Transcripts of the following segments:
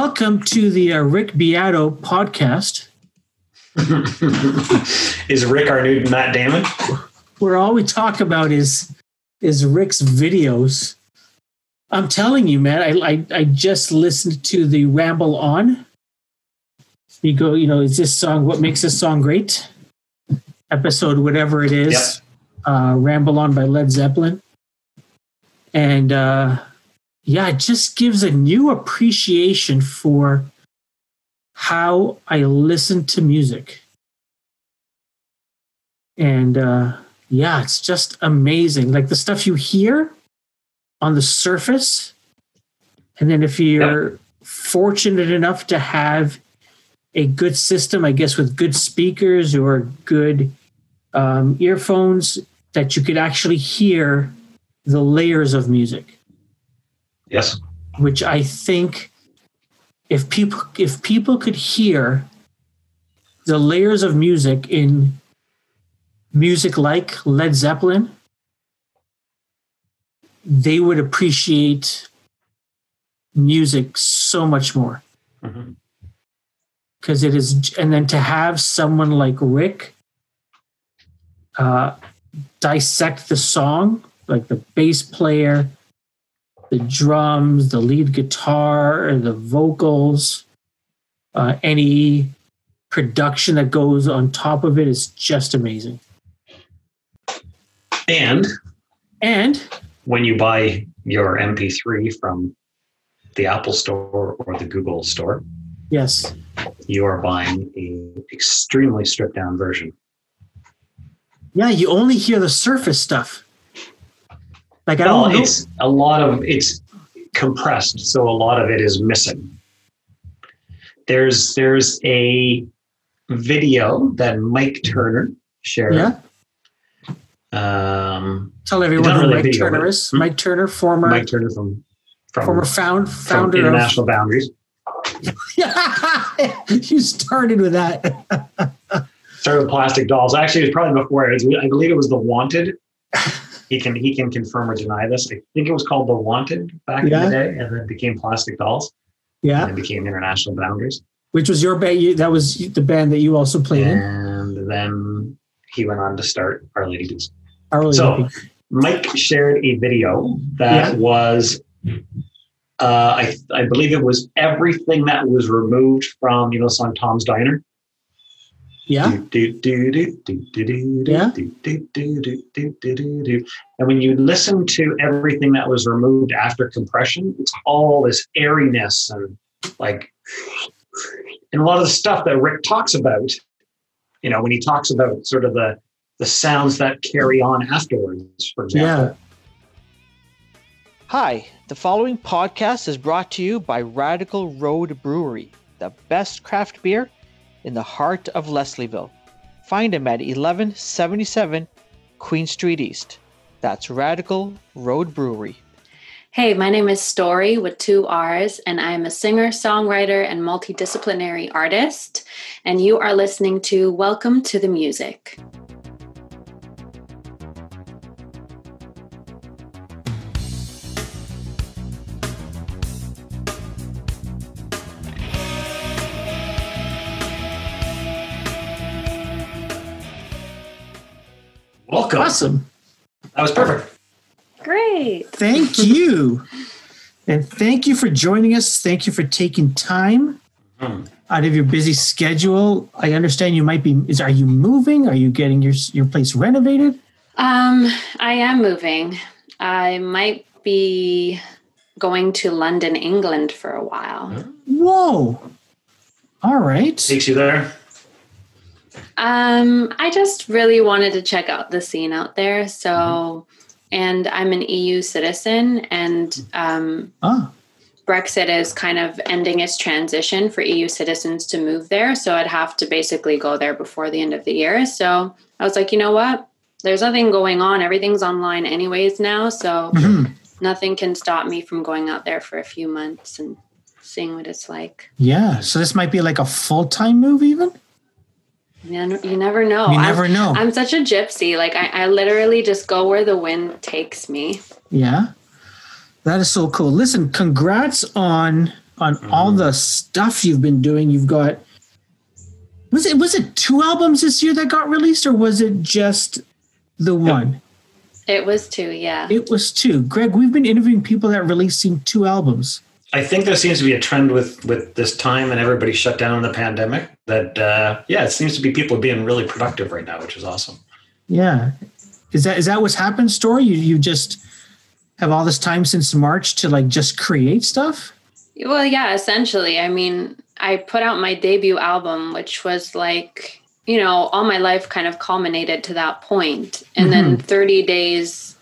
Welcome to the uh, Rick Beato podcast, Is Rick our new Matt Damon? where all we talk about is is Rick's videos. I'm telling you, man. I I, I just listened to the Ramble On. You go, you know, is this song what makes this song great? Episode, whatever it is, uh, Ramble On by Led Zeppelin, and uh, yeah, it just gives a new appreciation for how I listen to music. And uh, yeah, it's just amazing. Like the stuff you hear on the surface. And then if you're fortunate enough to have a good system, I guess with good speakers or good um, earphones, that you could actually hear the layers of music Yes. which I think if people if people could hear the layers of music in music like Led Zeppelin, they would appreciate music so much more. Mhm. Because it is, and then to have someone like Rick uh, dissect the song, like the bass player, the drums, the lead guitar, the vocals, uh, any production that goes on top of it is just amazing. And And when you buy your MP3 from the Apple Store or the Google Store, yes, you are buying an extremely stripped down version. yeah, you only hear the surface stuff. Like I Well, don't know. it's a lot of it's compressed, so a lot of it is missing. There's there's a video that Mike Turner shared. Yeah, Um, tell everyone who really Mike video, Turner is. Mike Turner, former Mike Turner from from, former found founder of. International Boundaries. You started with that. started with plastic dolls. Actually, it was probably before. I believe it was The Wanted. He can he can confirm or deny this. I think it was called The Wanted back Yeah. in the day, and then it became Plastic Dolls, Yeah, and it became International Boundaries. which was your band. That was the band that you also played in. And then he went on to start Our Lady Blues. Our Lady So-. Mike shared a video that Yeah. was, uh, I I believe it was everything that was removed from you know song Tom's Diner. Yeah. And when you listen to everything that was removed after compression, it's all this airiness and like, and a lot of the stuff that Rick talks about, you know, when he talks about sort of the, the sounds that carry on afterwards, for example. yeah. Hi, the following podcast is brought to you by Radical Road Brewery, the best craft beer in the heart of Leslieville. Find them at 1177 Queen Street East. That's Radical Road Brewery. Hey, my name is Storry with two R's, and I am a singer, songwriter, and multidisciplinary artist. And you are listening to Welcome to the Music. Welcome. Awesome. That was perfect. Great. Thank you. and thank you for joining us. Thank you for taking time Hmm. out of your busy schedule. I understand you might be is are you moving? Are you getting your your place renovated? Um, I am moving. I might be going to London, England for a while. Whoa. All right. Takes you there. Um, I just really wanted to check out the scene out there. So, and I'm an EU citizen, and um, Ah, Brexit is kind of ending its transition for EU citizens to move there. So I'd have to basically go there before the end of the year. So I was like, you know what? There's nothing going on. Everything's online, anyways, now. So mhm. nothing can stop me from going out there for a few months and seeing what it's like. yeah. So this might be like a full time move, even. You never, you never know. you I'm- never know. I'm such a gypsy. Like I, I literally just go where the wind takes me. yeah. That is so cool. Listen, congrats on on mm-hmm. all the stuff you've been doing. You've got was it was it two albums this year that got released, or was it just the one? It was two, yeah. It was two. Greg, we've been interviewing people that are releasing two albums. I think there seems to be a trend with with this time and everybody shut down in the pandemic. That uh, yeah, it seems to be people being really productive right now, which is awesome. Yeah, is that is that what's happened? Storry you you just have all this time since March to like just create stuff. Well, yeah, essentially. I mean, I put out my debut album, which was like you know all my life kind of culminated to that point, and mm-hmm. then thirty days,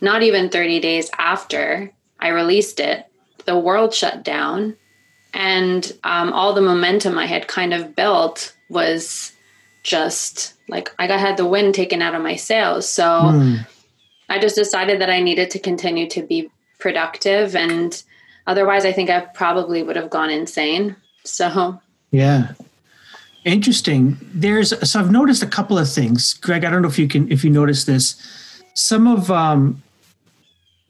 not even thirty days after I released it the world shut down and um, all the momentum I had kind of built was just like I had the wind taken out of my sails. So mm. I just decided that I needed to continue to be productive, and otherwise, I think I probably would have gone insane. So yeah. Interesting. There's so I've noticed a couple of things, Greg. I don't know if you can if you notice this. Some of um,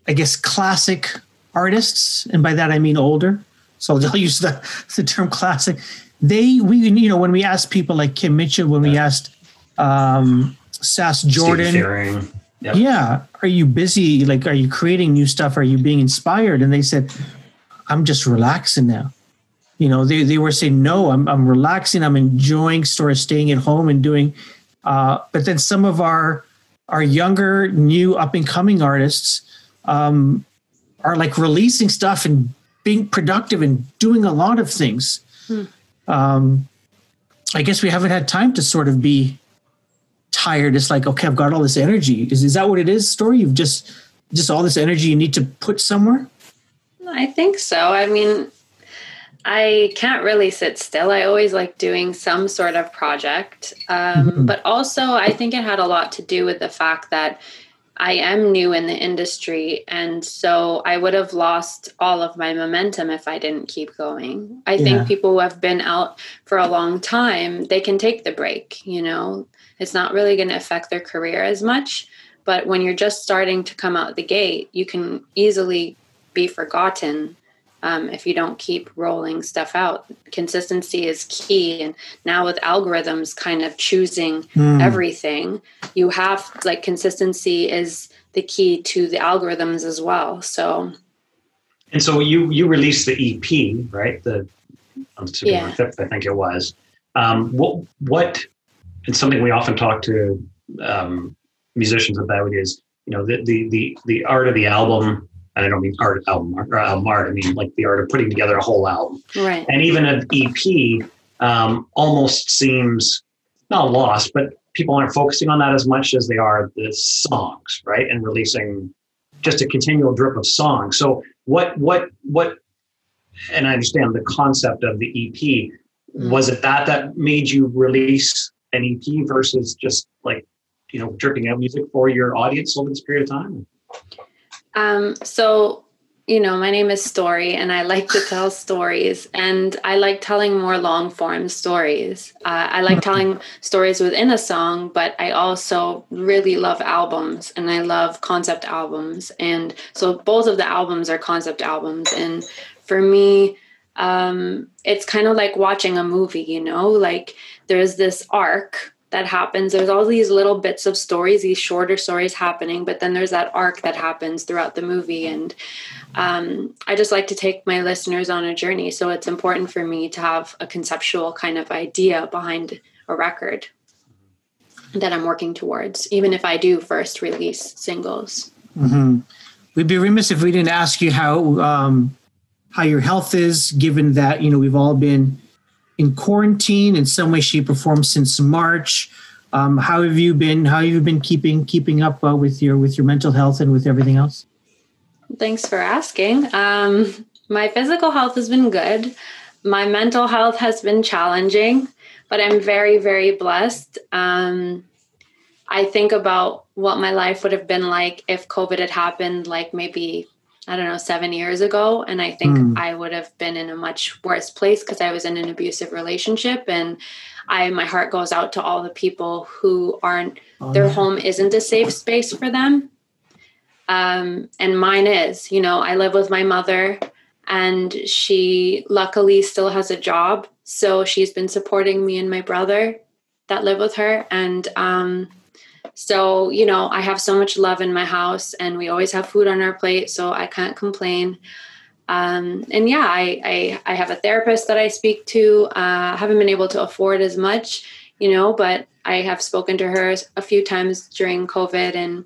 I guess classic artists, and by that I mean older. So I'll use the, the term classic. They we you know when we asked people like Kim Mitchell, when we asked um, Sass Jordan, yep. yeah, are you busy? Like, are you creating new stuff? Are you being inspired? And they said, I'm just relaxing now. You know, they, they were saying, no, I'm, I'm relaxing. I'm enjoying sort of staying at home and doing. Uh, but then some of our our younger, new up and coming artists, um, are like releasing stuff and being productive and doing a lot of things. Hmm. Um, I guess we haven't had time to sort of be tired. It's like, okay, I've got all this energy. Is, is that what it is, Storry? You've just just all this energy you need to put somewhere? I think so. I mean, I can't really sit still. I always like doing some sort of project. Um, mm-hmm. But also, I think it had a lot to do with the fact that I am new in the industry. And so I would have lost all of my momentum if I didn't keep going. I yeah. think people who have been out for a long time, they can take the break, you know, it's not really going to affect their career as much. But when you're just starting to come out the gate, you can easily be forgotten um, if you don't keep rolling stuff out. Consistency is key. And now with algorithms kind of choosing mm. everything, you have like consistency is the key to the algorithms as well. So, and so you you released the EP, right? The on September yeah. fifth, I think it was. Um, what what and something we often talk to um, musicians about is you know the, the the the art of the album I don't mean art uh, album or album uh, art. I mean like the art of putting together a whole album. Right. And even an EP um, almost seems not lost, but people aren't focusing on that as much as they are the songs, right? And releasing just a continual drip of songs. So what what what? And I understand the concept of the EP. Mm. Was it that that made you release an EP versus just like you know dripping out music for your audience over this period of time? Um, so, you know, my name is Storry, and I like to tell stories, and I like telling more long form stories. Uh, I like telling stories within a song, but I also really love albums, and I love concept albums. And so, both of the albums are concept albums. And for me, um, it's kind of like watching a movie, you know, like there's this arc that happens. There's all these little bits of stories, these shorter stories happening, but then there's that arc that happens throughout the movie. And um, I just like to take my listeners on a journey. So it's important for me to have a conceptual kind of idea behind a record that I'm working towards, even if I do first release singles. Mm-hmm. We'd be remiss if we didn't ask you how um, how your health is, given that you know we've all been in quarantine in some way, shape, or form since March. Um, how have you been? How have you been keeping keeping up uh, with your with your mental health and with everything else? Thanks for asking. Um, my physical health has been good. My mental health has been challenging, but I'm very very blessed. Um, I think about what my life would have been like if COVID had happened, like maybe I don't know, seven years ago. And I think mm. I would have been in a much worse place because I was in an abusive relationship. And I, my heart goes out to all the people who aren't, oh, their home isn't a safe space for them. Um, and mine is, you know, I live with my mother. and she luckily still has a job. So she's been supporting me and my brother that live with her. And um, so, you know, I have so much love in my house and we always have food on our plate. So I can't complain. Um, and yeah, I, I, I, have a therapist that I speak to. Uh, haven't been able to afford as much, you know, but I have spoken to her a few times during COVID. And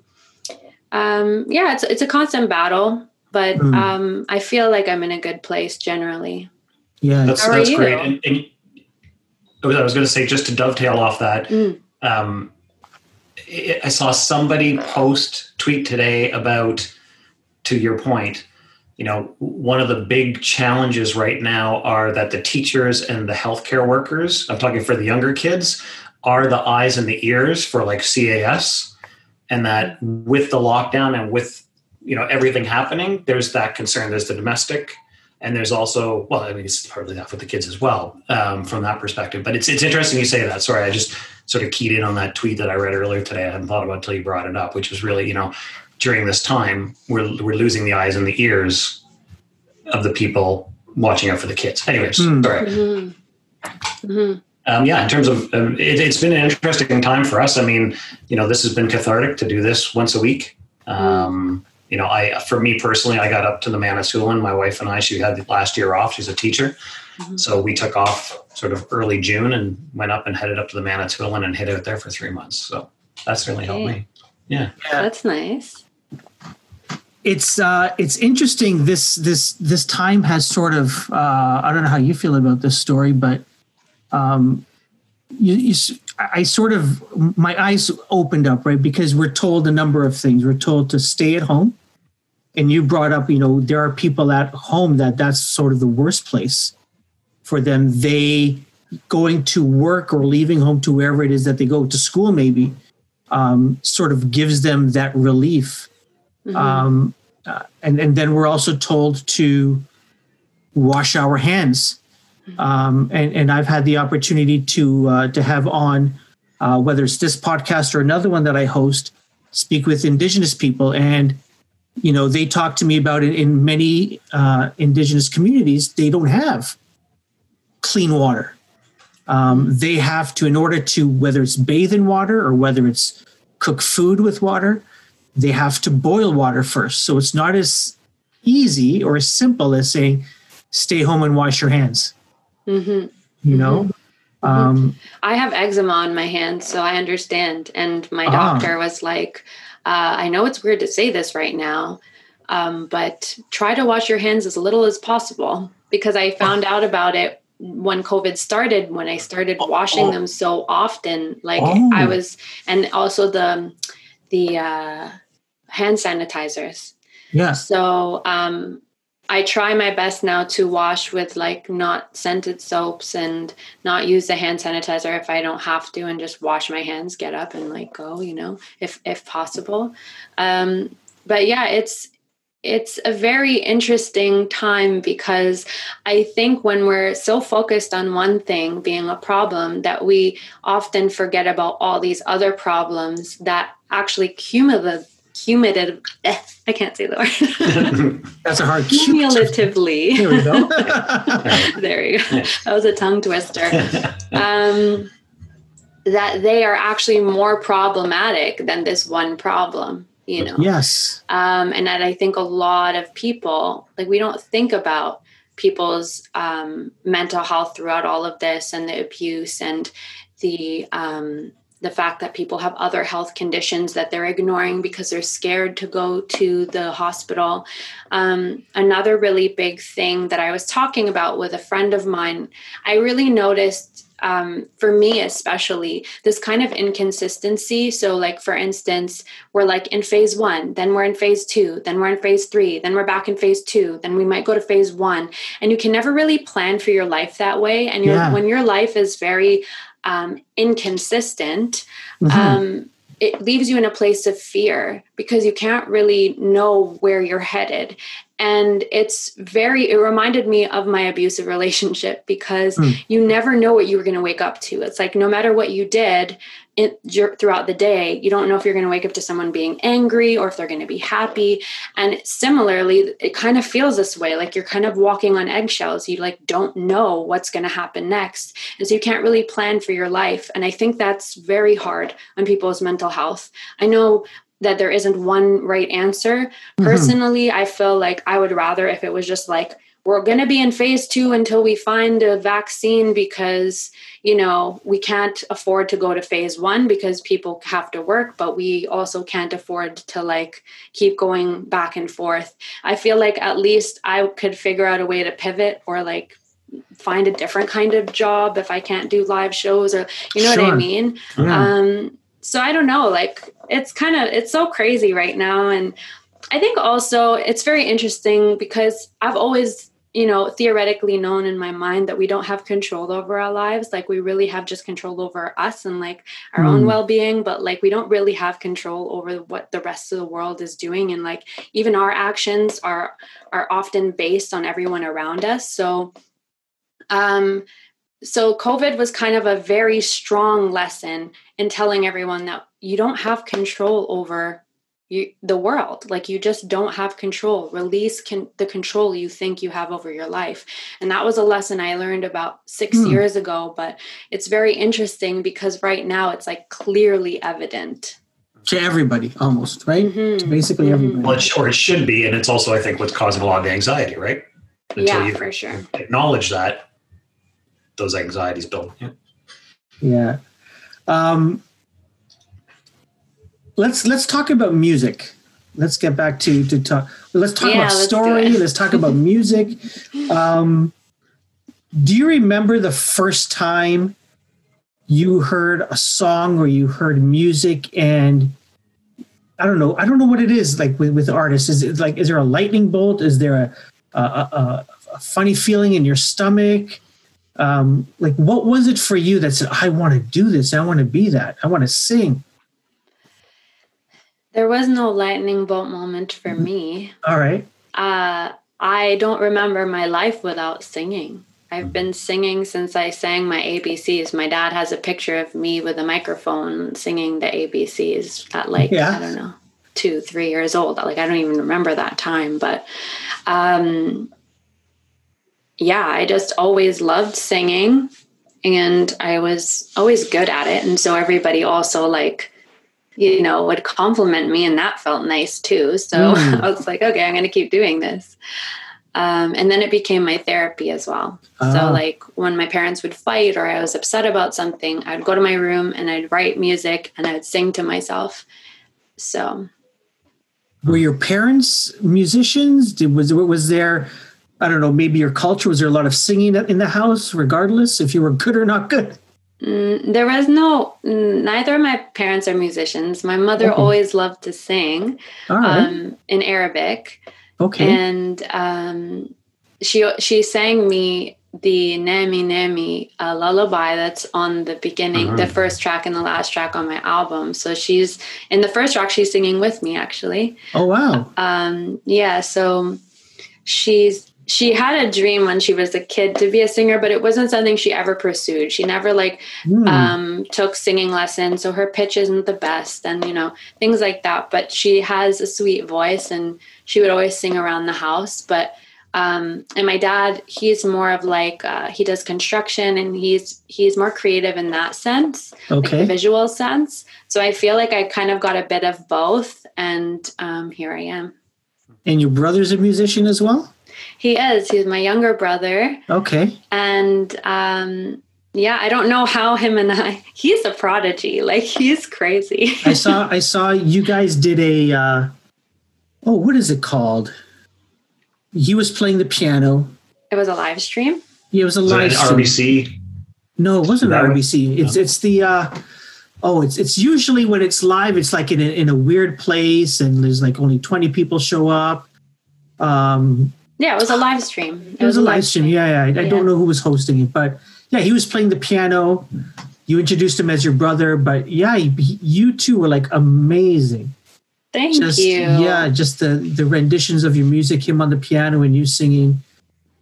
um, yeah, it's, it's a constant battle, but mm. um, I feel like I'm in a good place generally. Yeah, that's, that's great. And, and, I was going to say, just to dovetail off that, mm. um, I saw somebody post tweet today about, to your point, you know, one of the big challenges right now are that the teachers and the healthcare workers, I'm talking for the younger kids, are the eyes and the ears for like CAS. And that with the lockdown and with, you know, everything happening, there's that concern. There's the domestic and there's also well i mean it's partly that for the kids as well um, from that perspective but it's, it's interesting you say that sorry i just sort of keyed in on that tweet that i read earlier today i hadn't thought about until you brought it up which was really you know during this time we're, we're losing the eyes and the ears of the people watching out for the kids anyways mm. sorry mm-hmm. Mm-hmm. Um, yeah in terms of um, it, has been an interesting time for us i mean you know this has been cathartic to do this once a week um, mm you know, I for me personally, I got up to the Manitoulin. My wife and I, she had last year off. She's a teacher, mm-hmm. so we took off sort of early June and went up and headed up to the Manitoulin and hid out there for three months. So that's really okay. helped me. Yeah. yeah, that's nice. It's uh, it's interesting. This this this time has sort of uh, I don't know how you feel about this Storry, but um, you, you I sort of my eyes opened up, right? Because we're told a number of things. We're told to stay at home, and you brought up, you know, there are people at home that that's sort of the worst place for them. They going to work or leaving home to wherever it is that they go to school, maybe, um, sort of gives them that relief. Mm-hmm. Um, uh, and and then we're also told to wash our hands um, and, and I've had the opportunity to uh, to have on uh, whether it's this podcast or another one that I host, speak with Indigenous people, and you know they talk to me about it in many uh, Indigenous communities. They don't have clean water. Um, they have to, in order to whether it's bathe in water or whether it's cook food with water, they have to boil water first. So it's not as easy or as simple as saying, "Stay home and wash your hands." Mm-hmm. You know? Mm-hmm. Um, I have eczema on my hands, so I understand. And my ah. doctor was like, uh, I know it's weird to say this right now, um, but try to wash your hands as little as possible because I found out about it when COVID started, when I started washing oh. them so often. Like oh. I was, and also the, the uh, hand sanitizers. Yeah. So um, I try my best now to wash with like not scented soaps and not use the hand sanitizer if I don't have to and just wash my hands, get up and like go, you know, if if possible. Um, but yeah, it's it's a very interesting time because I think when we're so focused on one thing being a problem that we often forget about all these other problems that actually cumulative cumulative. Eh, I can't say the word. That's a hard. Cumulatively. There we go. there you go. That was a tongue twister. Um, that they are actually more problematic than this one problem. You know. Yes. Um, and that I think a lot of people like we don't think about people's um, mental health throughout all of this and the abuse and the um, the fact that people have other health conditions that they're ignoring because they're scared to go to the hospital. Um, another really big thing that I was talking about with a friend of mine, I really noticed. Um, for me, especially, this kind of inconsistency. So, like, for instance, we're like in phase one, then we're in phase two, then we're in phase three, then we're back in phase two, then we might go to phase one. And you can never really plan for your life that way. And yeah. when your life is very um, inconsistent, mm-hmm. um, it leaves you in a place of fear because you can't really know where you're headed and it's very it reminded me of my abusive relationship because mm. you never know what you were going to wake up to. It's like no matter what you did it, throughout the day you don't know if you're going to wake up to someone being angry or if they're going to be happy. And similarly it kind of feels this way like you're kind of walking on eggshells. You like don't know what's going to happen next. And so you can't really plan for your life. And i think that's very hard on people's mental health. I know that there isn't one right answer. Mm-hmm. Personally, I feel like I would rather if it was just like, we're going to be in phase two until we find a vaccine because, you know, we can't afford to go to phase one because people have to work, but we also can't afford to like keep going back and forth. I feel like at least I could figure out a way to pivot or like find a different kind of job if I can't do live shows or, you know sure. what I mean? Um, so I don't know, like it's kind of it's so crazy right now and I think also it's very interesting because I've always you know theoretically known in my mind that we don't have control over our lives like we really have just control over us and like our mm. own well-being but like we don't really have control over what the rest of the world is doing and like even our actions are are often based on everyone around us so um so covid was kind of a very strong lesson in telling everyone that you don't have control over you, the world. Like you just don't have control. Release can, the control you think you have over your life. And that was a lesson i learned about six mm. years ago but it's very interesting because right now it's like clearly evident. To everybody almost right? Mm-hmm. to basically mm-hmm. everybody. Well, it, or it should be and it's also i think what's causing a lot of the anxiety right? Until yeah for sure. acknowledge that those anxieties build. Yeah. yeah. Um, let's let's talk about music. Let's get back to to talk. Let's talk yeah, about let's Storry. Let's talk about music. Um, do you remember the first time you heard a song or you heard music and I don't know. I don't know what it is like with, with artists. Is it like is there a lightning bolt? Is there a a, a, a funny feeling in your stomach? Um, like what was it for you that said i want to do this. I want to be that. I want to sing there was no lightning bolt moment for mm-hmm. me. All right. Uh, i don't remember my life without singing. I've been singing since i sang my abcs my dad has a picture of me with a microphone singing the abcs at like yeah. i don't know two three years old. Like i don't even remember that time but um yeah, I just always loved singing and I was always good at it. And so everybody also like, you know, would compliment me and that felt nice too. So mm. I was like, okay, I'm going to keep doing this. Um, and then it became my therapy as well. Uh-huh. So, like when my parents would fight or I was upset about something, I'd go to my room and I'd write music and I'd sing to myself. So, were your parents musicians? Did was was there I don't know, maybe your culture? Was there a lot of singing in the house, regardless if you were good or not good? Mm, there was no, neither of my parents are musicians. My mother okay. always loved to sing right. um, in Arabic. Okay. And um, she, she sang me the Nami Nami uh, lullaby that's on the beginning, uh-huh. the first track and the last track on my album. So she's in the first track, she's singing with me actually. Oh, wow. Um, yeah. So she's she had a dream when she was a kid to be a singer but it wasn't something she ever pursued. She never like mm. um, took singing lessons so her pitch isn't the best and you know things like that. But she has a sweet voice and she would always sing around the house. But um, and my dad he's more of like uh, he does construction and he's he's more creative in that sense okay. like visual sense. So i feel like i kind of got a bit of both and um, here i am. And your brother's a musician as well he is. He's my younger brother. Okay. And um, yeah, I don't know how him and I. He's a prodigy. Like he's crazy. I saw. I saw you guys did a. Uh, oh, what is it called? He was playing the piano. It was a live stream. Yeah, it was a was live stream. RBC. No, it wasn't RBC. It's no. it's the. Uh, oh, it's it's usually when it's live. It's like in a, in a weird place, and there's like only twenty people show up. Um, yeah, it was a live stream. It, it was, was, a live stream. stream. Yeah, yeah. I, yeah. don't know who was hosting it, but yeah, he was playing the piano. You introduced him as your brother, but yeah, you two were like amazing. Thank just you. yeah, just the the renditions of your music, him on the piano and you singing.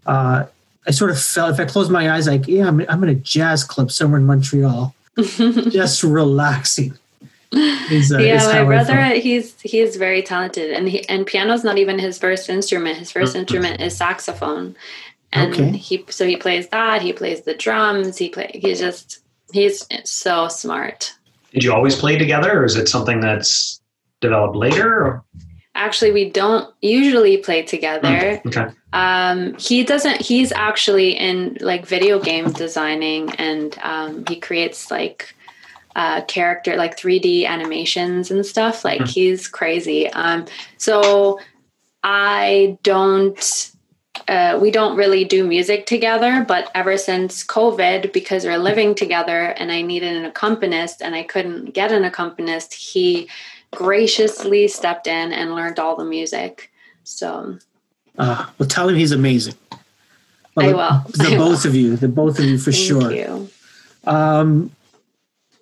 Uh, I sort of felt if I closed my eyes, like yeah, I'm I'm in a jazz club somewhere in Montreal, just relaxing. Is, uh, yeah, how my brother, felt. he's he's very talented, and he and piano's not even his first instrument. His 1st Mhm. instrument is saxophone, and Okay. he so he plays that. He plays the drums. He play. He's just he's so smart. Did you always play together, or is it something that's developed later? Or? Actually, we don't usually play together. Okay. Um, he doesn't. He's actually in like video game designing, and um, he creates like uh, character, like 3D animations and stuff. Like Hmm. he's crazy. Um, so I don't. Uh, we don't really do music together, but ever since COVID, because we're living together and I needed an accompanist and I couldn't get an accompanist, he graciously stepped in and learned all the music. So Uh, well, tell him he's amazing. I will. The I both will. of you, the both of you for Thank sure. you. Um,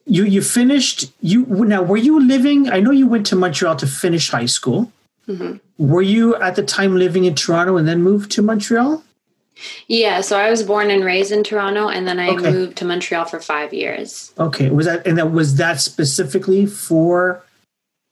you you finished you now. Were you living? I know you went to Montreal to finish high school. Mhm. Were you at the time living in Toronto and then moved to Montreal? Yeah, so I was born and raised in Toronto, and then I Okay. moved to Montreal for five years. Okay, was that and that was that specifically for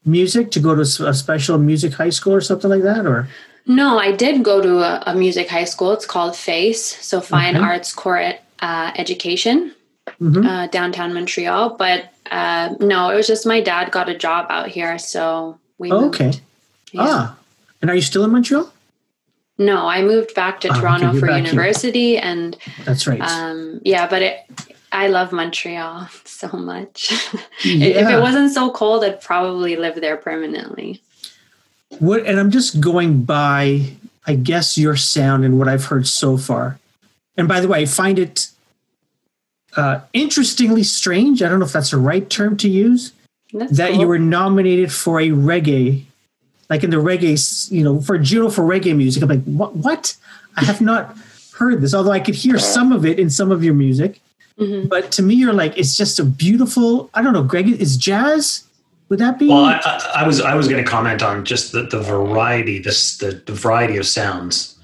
music to go to a special music high school or something like that, or No, I did go to a, a music high school. It's called FACE, so Fine. Arts Core uh, Education, Mhm. uh, downtown Montreal. But uh, no, it was just my dad got a job out here, so we Oh, moved. okay. Yeah. ah, and are you still in Montreal? No, I moved back to Ah, Toronto you're for back here. university, and That's right. um, yeah, but it. I love Montreal so much. if it wasn't so cold, I'd probably live there permanently. What and I'm just going by, I guess, your sound and what I've heard so far. And by the way, I find it uh, interestingly strange. I don't know if that's the right term to use. That's that you were nominated for a reggae, like in the reggae, you know, for Juno for reggae music. I'm like, what? What? I have not heard this. Although I could hear some of it in some of your music, Mhm. but to me, you're like, it's just a beautiful. I don't know, Greg. Is jazz? Would that be? Well, I, I, I was I was going to comment on just the, the variety, this the, the variety of sounds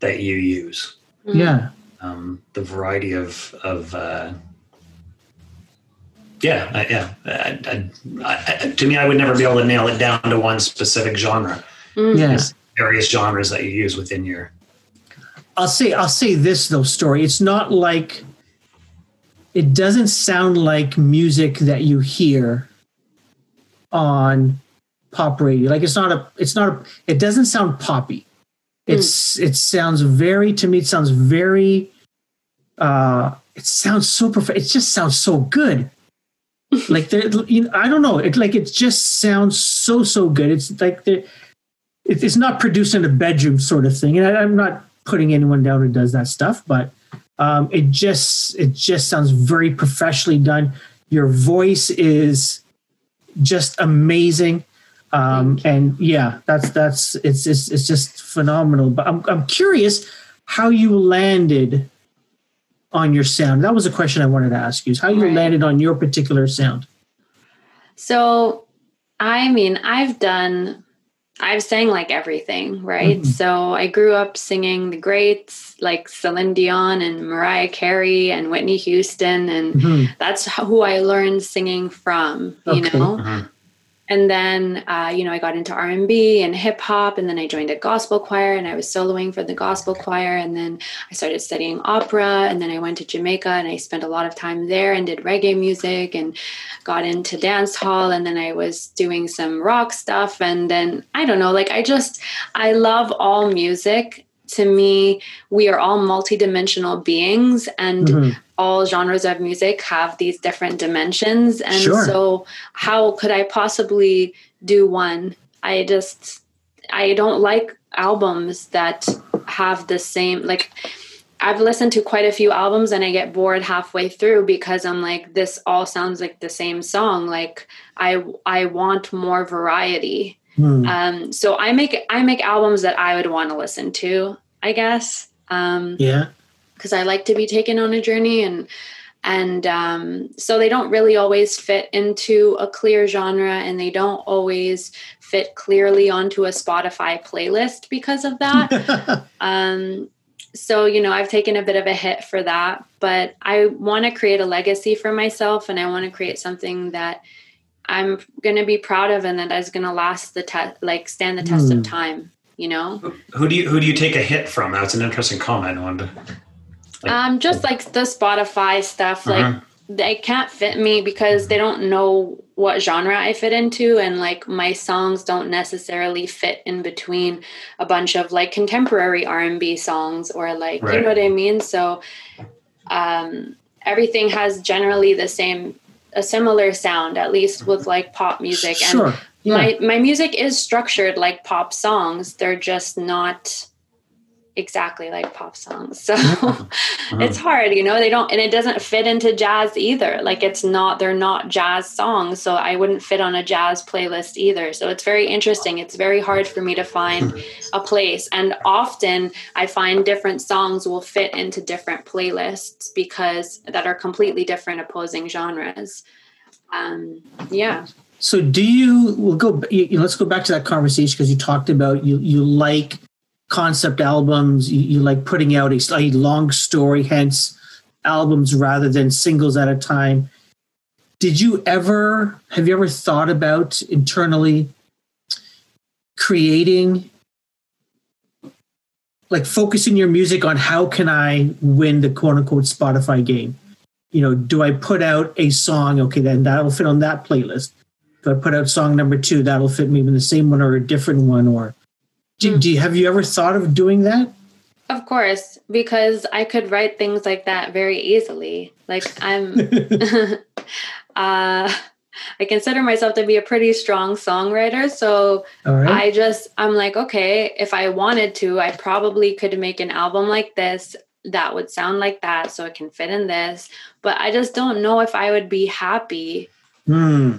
that you use, yeah. Um, the variety of of uh, yeah, I, yeah. I, I, I, to me, I would never be able to nail it down to one specific genre. Mhm. Yes. Various genres that you use within your I'll say I'll say this though, Storry. It's not like it doesn't sound like music that you hear on pop radio. Like it's not a it's not a it doesn't sound poppy. It's it sounds very to me it sounds very uh it sounds so perfect. it just sounds so good. like there you know, I don't know, it like it just sounds so so good. It's like the it, it's not produced in a bedroom sort of thing. And I, I'm not putting anyone down who does that stuff, but um, it just it just sounds very professionally done. Your voice is just amazing, um, and yeah, that's that's it's, it's it's just phenomenal. But I'm I'm curious how you landed on your sound. That was a question I wanted to ask you: is how you Right. landed on your particular sound. So, I mean, I've done, I've sang like everything, right? Mhm. So, I grew up singing the greats like Celine Dion and Mariah Carey and Whitney Houston, and Mhm. that's who I learned singing from, you Okay. know? Mhm. And then uh, you know i got into r&b and hip hop and then i joined a gospel choir and i was soloing for the gospel choir and then i started studying opera and then i went to jamaica and i spent a lot of time there and did reggae music and got into dance hall and then i was doing some rock stuff and then i don't know like i just i love all music to me we are all multidimensional beings and Mhm. all genres of music have these different dimensions and Sure. so how could i possibly do one i just i don't like albums that have the same like i've listened to quite a few albums and i get bored halfway through because i'm like this all sounds like the same song like i i want more variety Hmm. um so i make i make albums that i would want to listen to i guess um yeah. because I like to be taken on a journey and And um, so they don't really always fit into a clear genre and they don't always fit clearly onto a Spotify playlist because of that. um, so, you know, I've taken a bit of a hit for that, but I want to create a legacy for myself and I want to create something that I'm going to be proud of and that is going to last the test, like stand the test mm. of time, you know? Who do you, who do you take a hit from? That's an interesting comment. Wanda. Like, um, just like the Spotify stuff, uh-huh. like they can't fit me because they don't know what genre I fit into and like my songs don't necessarily fit in between a bunch of like contemporary R&B songs or like right. you know what I mean so um everything has generally the same a similar sound at least with mm-hmm. like pop music sure. and yeah. my my music is structured like pop songs they're just not exactly like pop songs. So uh-huh. it's hard, you know, they don't, and it doesn't fit into jazz either. Like it's not, they're not jazz songs. So I wouldn't fit on a jazz playlist either. So it's very interesting. It's very hard for me to find a place. And often I find different songs will fit into different playlists because that are completely different opposing genres. Um, yeah. So do you, we'll go, you know, let's go back to that conversation because you talked about you, you like concept albums. You, you like putting out a, long story, hence albums rather than singles at a time. Did you ever have you ever thought about internally creating like focusing your music on how can I win the quote unquote Spotify game? You know, do I put out a song? Okay, then that'll fit on that playlist. Do I put out song number two? That'll fit maybe the same one or a different one, or do, hmm. do you, have you ever thought of doing that? Of course, because I could write things like that very easily. Like I'm, uh, I consider myself to be a pretty strong songwriter. So right. I just, I'm like, okay, if I wanted to, I probably could make an album like this that would sound like that so it can fit in this. But I just don't know if I would be happy. Hmm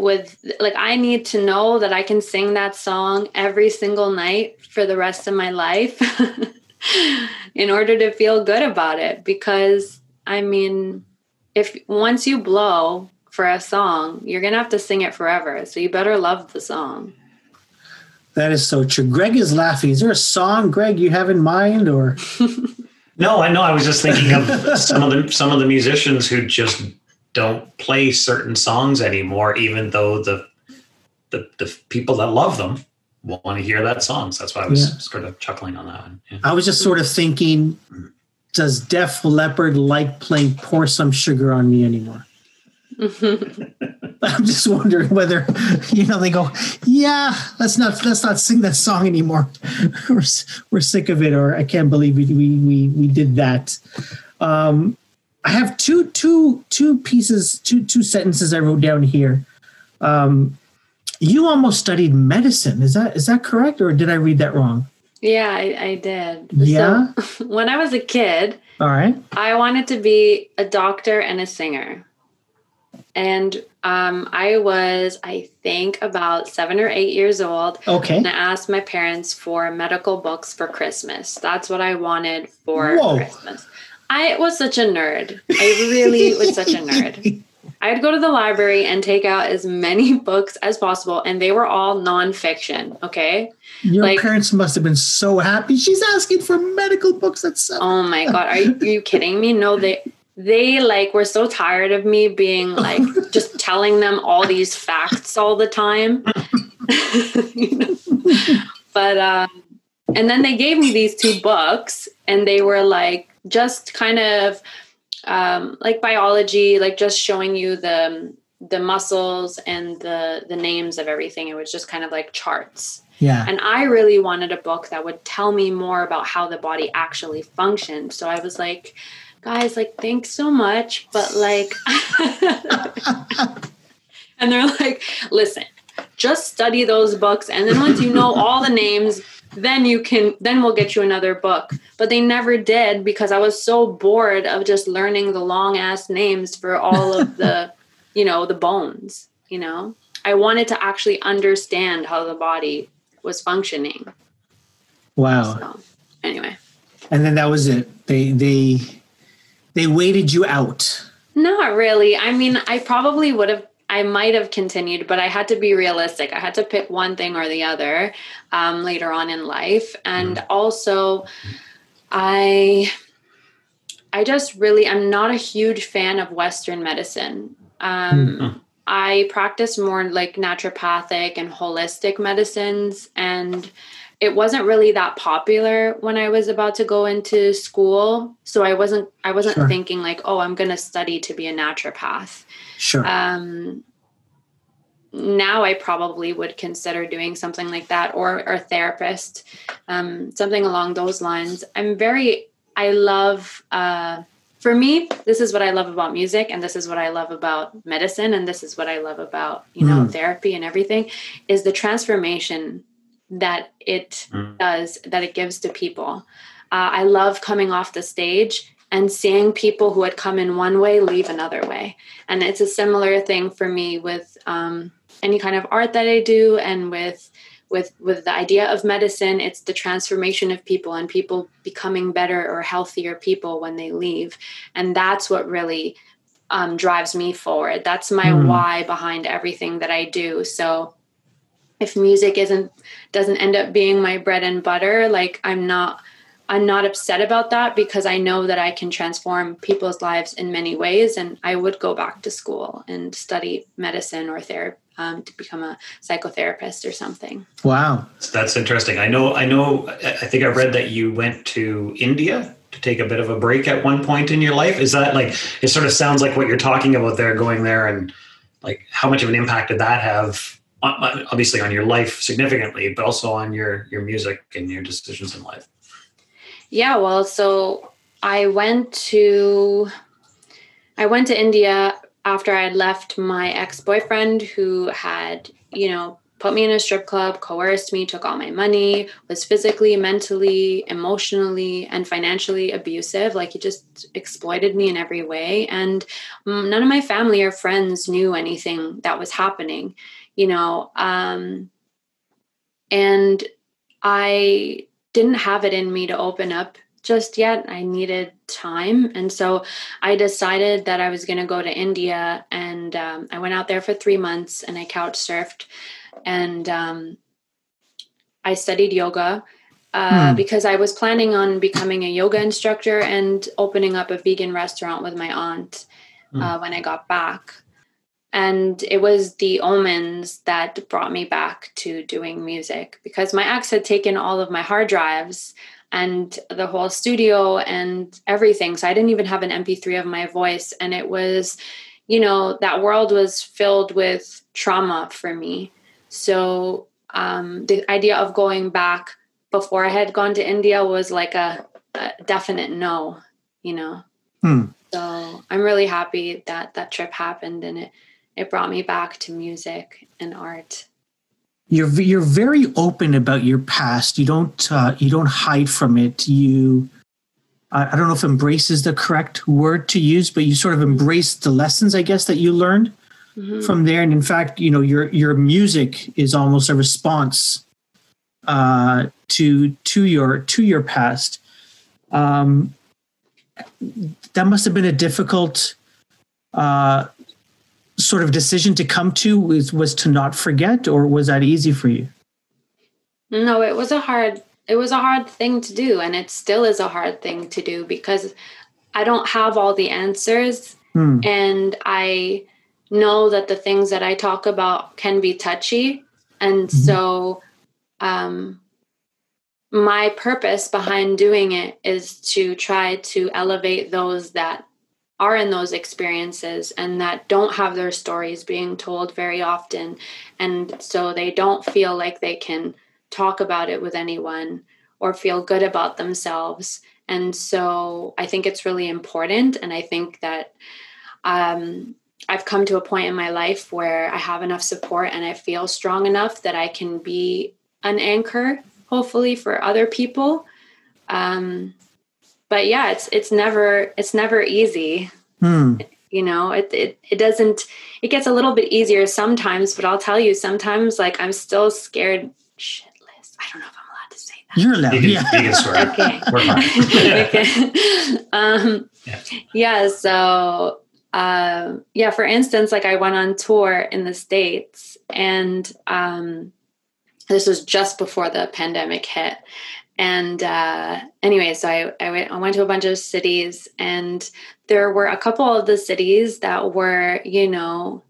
with like I need to know that I can sing that song every single night for the rest of my life in order to feel good about it. Because I mean if once you blow for a song you're going to have to sing it forever. So you better love the song. That is so true. Greg is laughing. Is there a song greg you have in mind or? No i know. I was just thinking of some of the some of the musicians who just don't play certain songs anymore, even though the the, the people that love them want to hear that song. So that's why I was yeah. sort of chuckling on that one. Yeah. I was just sort of thinking, does Def Leppard like playing "Pour Some Sugar on Me" anymore? I'm just wondering whether you know they go, yeah, let's not let's not sing that song anymore. we're, we're sick of it, or I can't believe we we we, we did that. Um, I have two two two pieces, two two sentences I wrote down here. Um, you almost studied medicine. Is that is that correct, or did I read that wrong? Yeah, I, I did. Yeah. So, when I was a kid, all right, I wanted to be a doctor and a singer, and um, I was, I think, about seven or eight years old. Okay. And I asked my parents for medical books for Christmas. That's what I wanted for Whoa. Christmas. I was such a nerd. I really was such a nerd. I'd go to the library and take out as many books as possible, and they were all nonfiction. Okay. Your like, parents must have been so happy. She's asking for medical books That's seven. Oh my god, are you, are you kidding me? No, they they like were so tired of me being like just telling them all these facts all the time. you know? But um, and then they gave me these two books, and they were like just kind of um, like biology, like just showing you the the muscles and the the names of everything. It was just kind of like charts. Yeah. And I really wanted a book that would tell me more about how the body actually functioned. So I was like, guys, like, thanks so much, but like, and they're like, listen, just study those books, and then once you know all the names then you can then we'll get you another book. But they never did because i was so bored of just learning the long ass names for all of the you know the bones you know? I wanted to actually understand how the body was functioning. Wow. So, anyway. And then that was it. They they they waited you out. Not really. I mean, I probably would have I might have continued, but I had to be realistic. I had to pick one thing or the other um, later on in life, and mm. also, I, I just really I'm not a huge fan of Western medicine. Um, mm-hmm. I practice more like naturopathic and holistic medicines, and it wasn't really that popular when I was about to go into school. So I wasn't I wasn't sure. thinking like, oh, I'm going to study to be a naturopath. Sure. Um, now I probably would consider doing something like that or, or a therapist, um, something along those lines. I'm very, I love, uh, for me, this is what I love about music, and this is what I love about medicine, and this is what I love about, you know, mm. therapy and everything is the transformation that it mm. does, that it gives to people. Uh, I love coming off the stage and seeing people who had come in one way leave another way. And it's a similar thing for me with um, any kind of art that I do and with with with the idea of medicine it's the transformation of people and people becoming better or healthier people when they leave and that's what really um, drives me forward that's my mm. why behind everything that i do so if music isn't doesn't end up being my bread and butter like i'm not I'm not upset about that because I know that I can transform people's lives in many ways. And I would go back to school and study medicine or therapy um, to become a psychotherapist or something. Wow, that's interesting. I know. I know. I think I read that you went to India to take a bit of a break at one point in your life. Is that like? It sort of sounds like what you're talking about there, going there, and like how much of an impact did that have? Obviously, on your life significantly, but also on your your music and your decisions in life. Yeah, well, so I went to I went to India after I had left my ex-boyfriend who had, you know, put me in a strip club, coerced me, took all my money, was physically, mentally, emotionally, and financially abusive. Like he just exploited me in every way. And mm, none of my family or friends knew anything that was happening, you know. Um, and I didn't have it in me to open up just yet. I needed time. And so I decided that I was going to go to India. And um, I went out there for three months and I couch surfed. And um, I studied yoga. Uh, hmm. Because I was planning on becoming a yoga instructor and opening up a vegan restaurant with my aunt hmm. uh, when I got back and it was the omens that brought me back to doing music because my ex had taken all of my hard drives and the whole studio and everything. So i didn't even have an mp3 of my voice. And it was you know that world was filled with trauma for me. So um, the idea of going back before i had gone to india was like a, a definite no you know? Hmm. so i'm really happy that that trip happened and it it brought me back to music and art. You're you're very open about your past. You don't uh, you don't hide from it. You I, I don't know if embrace is the correct word to use, but you sort of embrace the lessons, I guess, that you learned mm-hmm. from there. And in fact, you know your your music is almost a response uh, to to your to your past. Um, that must have been a difficult uh, sort of decision to come to was was to not forget or was that easy for you no it was a hard it was a hard thing to do and it still is a hard thing to do because i don't have all the answers hmm. and i know that the things that i talk about can be touchy and mm-hmm. so um my purpose behind doing it is to try to elevate those that are in those experiences and that don't have their stories being told very often. And so they don't feel like they can talk about it with anyone or feel good about themselves. And so I think it's really important. And I think that um, I've come to a point in my life where I have enough support and I feel strong enough that I can be an anchor, hopefully, for other people. Um, but yeah, it's it's never it's never easy. Hmm. You know, it, it it doesn't. It gets a little bit easier sometimes, but I'll tell you, sometimes like I'm still scared shitless. I don't know if I'm allowed to say that. You're allowed. You can, Yeah. you can swear. Okay. We're fine. okay. um, Yeah. yeah. So, um, yeah. For instance, like I went on tour in the states, and um, this was just before the pandemic hit. And uh, anyway, so I, I, went, I went to a bunch of cities, and there were a couple of the cities that were, you know,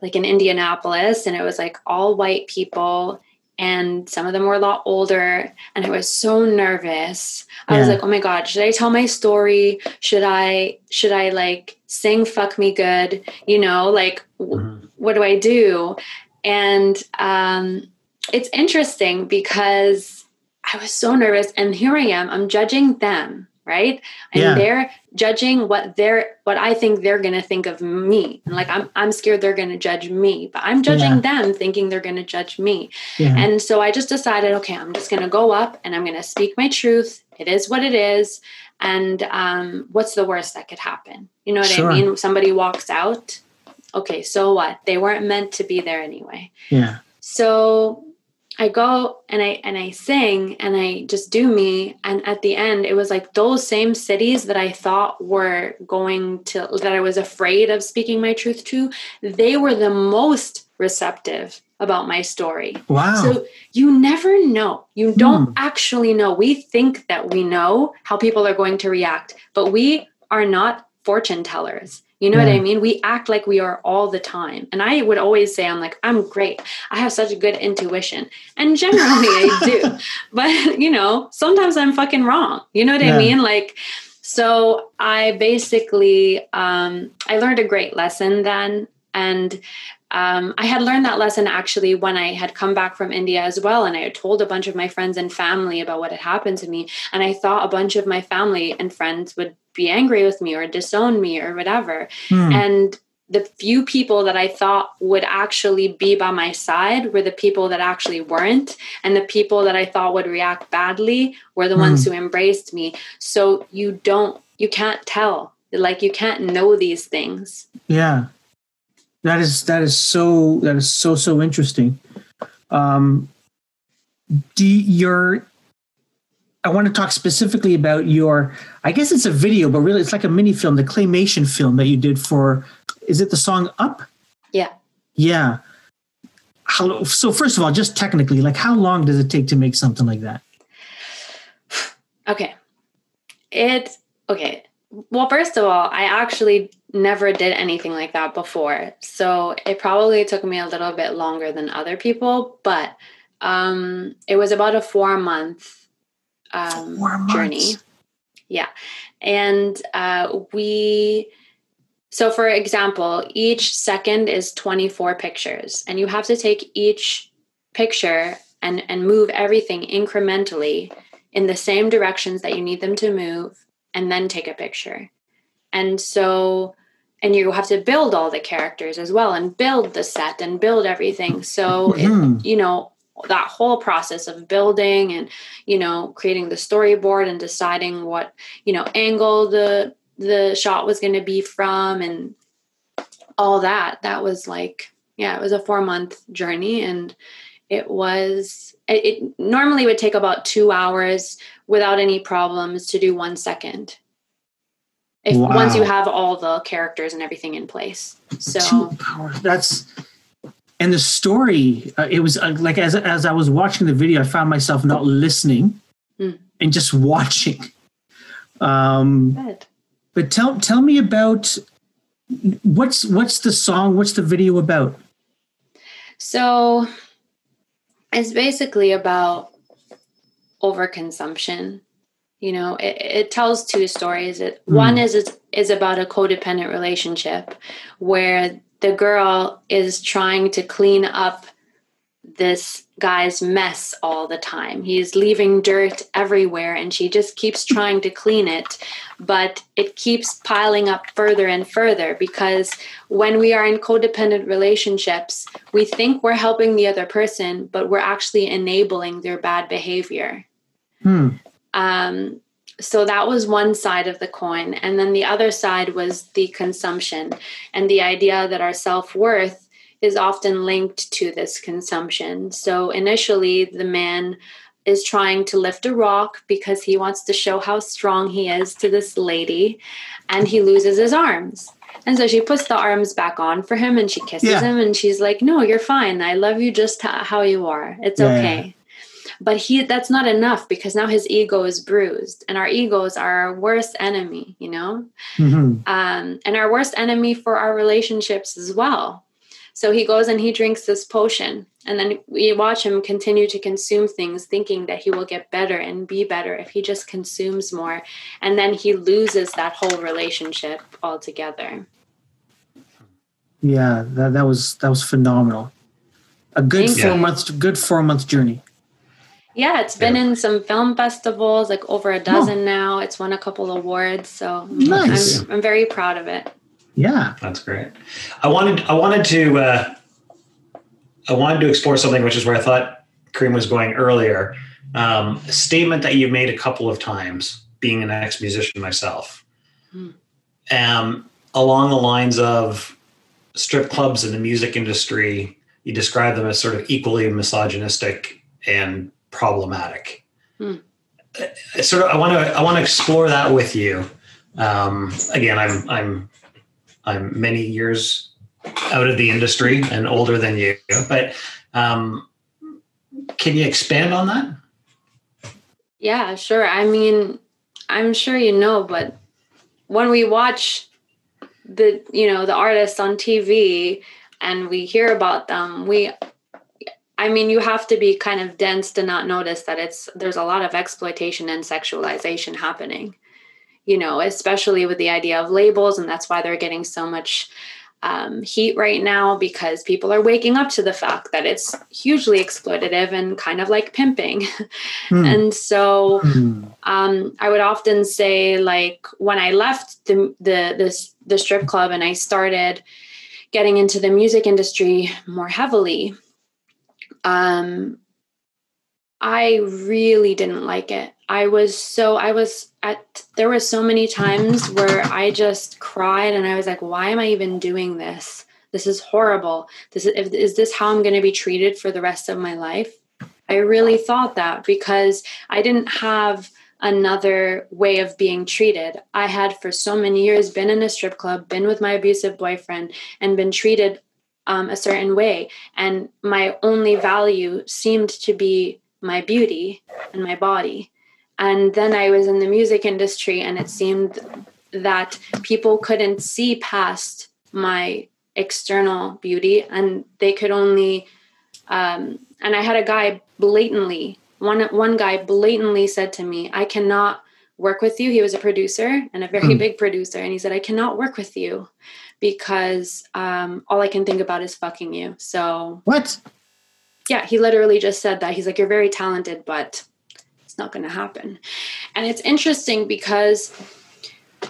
like in Indianapolis, and it was like all white people, and some of them were a lot older, and I was so nervous. I was like, oh my god, should I tell my story? Should I should I like sing "Fuck Me Good"? You know, like w- Mhm. what do I do? And um, it's interesting because I was so nervous, and here I am. I'm judging them, right? And Yeah. they're judging what they're what I think they're gonna think of me. And like I'm I'm scared they're gonna judge me, but I'm judging them thinking they're gonna judge me. Yeah. And so I just decided, okay, I'm just gonna go up and I'm gonna speak my truth. It is what it is. And um, what's the worst that could happen? You know what Sure. I mean? Somebody walks out. Okay, so what? They weren't meant to be there anyway. yeah. So I go and I and I sing and I just do me and at the end it was like those same cities that I thought were going to that I was afraid of speaking my truth to they were the most receptive about my story. Wow. So you never know. You don't Hmm. actually know. We think that we know how people are going to react, but we are not fortune tellers. You know what I mean? We act like we are all the time. And I would always say, I'm like, I'm great. I have such a good intuition. And generally I do. But, you know, sometimes I'm fucking wrong. You know what Yeah. I mean? Like, so I basically, um, I learned a great lesson then. And um, I had learned that lesson actually when I had come back from India as well. And I had told a bunch of my friends and family about what had happened to me. And I thought a bunch of my family and friends would be angry with me or disown me or whatever. Hmm. And the few people that I thought would actually be by my side were the people that actually weren't. And the people that I thought would react badly were the ones who embraced me. So you don't, you can't tell. Like you can't know these things. Yeah. That is that is so that is so so interesting. Um do your I want to talk specifically about your I guess it's a video, but really it's like a mini film, the claymation film that you did for is it the song Up? Yeah. Yeah. How so first of all, just technically, like how long does it take to make something like that? Okay. It, okay. Well, first of all, I actually never did anything like that before. So it probably took me a little bit longer than other people, but um, it was about a four month um, journey. Yeah. And uh, we, so for example, each second is 24 pictures, and you have to take each picture and, and move everything incrementally in the same directions that you need them to move, and then take a picture. And so, and you have to build all the characters as well, and build the set and build everything. So, it- Mhm. you know, that whole process of building and you know creating the storyboard and deciding what you know angle the the shot was going to be from and all that that was like yeah it was a four month journey and it was it, it normally would take about two hours without any problems to do one second. If once you have all the characters and everything in place. So two hours. That's and the story. Uh, it was uh, like as as I was watching the video, I found myself not listening Mm. and just watching. Um, good. but tell tell me about what's what's the song? What's the video about? So it's basically about overconsumption. You know, it, it tells two stories. It, Hmm. One is is is about a codependent relationship where the girl is trying to clean up this guy's mess all the time. He's leaving dirt everywhere and she just keeps trying to clean it, but it keeps piling up further and further because when we are in codependent relationships, we think we're helping the other person, but we're actually enabling their bad behavior. Hmm. Um, so that was one side of the coin. And then the other side was the consumption and the idea that our self worth is often linked to this consumption. So initially, the man is trying to lift a rock because he wants to show how strong he is to this lady and he loses his arms. And so she puts the arms back on for him and she kisses Yeah. him and she's like, "No, you're fine. I love you just how you are. It's Yeah, okay." But he that's not enough because now his ego is bruised and our egos are our worst enemy, you know? Mhm. um, and our worst enemy for our relationships as well. So he goes and he drinks this potion, and then we watch him continue to consume things, thinking that he will get better and be better if he just consumes more. And then he loses that whole relationship altogether. Yeah, that, that was that was phenomenal. A good Thank four you. month good four month journey. Yeah, it's been in some film festivals, like over Oh. a dozen now. It's won a couple awards, so Nice. I'm, I'm very proud of it. Yeah. That's great. I wanted I wanted to uh, I wanted to explore something which is where I thought Kareem was going earlier. Um, a statement that you've made a couple of times, being an ex musician myself, Hmm. um, along the lines of strip clubs in the music industry. You describe them as sort of equally misogynistic and problematic. Hmm. I sort of I want to I want to explore that with you. Um, again, I'm I'm I'm many years out of the industry and older than you, but um, can you expand on that? Yeah, sure. I mean, I'm sure you know, but when we watch the you know the artists on TV and we hear about them, we I mean, you have to be kind of dense to not notice that it's there's a lot of exploitation and sexualization happening. You know, especially with the idea of labels, and that's why they're getting so much um, heat right now because people are waking up to the fact that it's hugely exploitative and kind of like pimping. Hmm. And so Hmm. um, I would often say, like, when I left the the this the strip club and I started getting into the music industry more heavily, um, I really didn't like it. I was so I was at there were so many times where I just cried and I was like, why am I even doing this? This is horrible. This is is this how I'm going to be treated for the rest of my life? I really thought that because I didn't have another way of being treated. I had for so many years been in a strip club, been with my abusive boyfriend, and been treated um, a certain way. And my only value seemed to be my beauty and my body. And then I was in the music industry, and it seemed that people couldn't see past my external beauty, and they could only. Um, and I had a guy blatantly one one guy blatantly said to me, "I cannot work with you." He was a producer and a very Hmm. big producer, and he said, "I cannot work with you because um, all I can think about is fucking you." So What? yeah, he literally just said that. He's like, "You're very talented, but it's not going to happen." And it's interesting because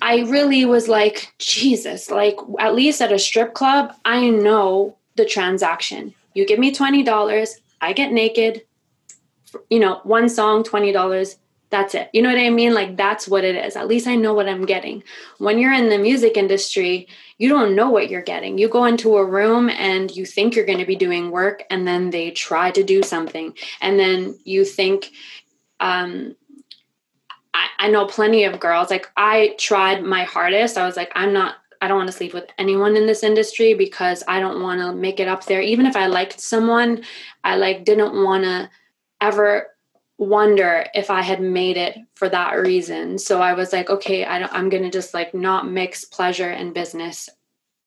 I really was like, Jesus, like at least at a strip club, I know the transaction. You give me $20, I get naked, you know, one song, $20, that's it. You know what I mean? Like that's what it is. At least I know what I'm getting. When you're in the music industry, you don't know what you're getting. You go into a room and you think you're going to be doing work, and then they try to do something. And then you think, um, I, I know plenty of girls. Like I tried my hardest. I was like, I'm not. I don't want to sleep with anyone in this industry because I don't want to make it up there. Even if I liked someone, I like didn't want to ever wonder if I had made it for that reason. So I was like, okay, I don't, I'm gonna just like not mix pleasure and business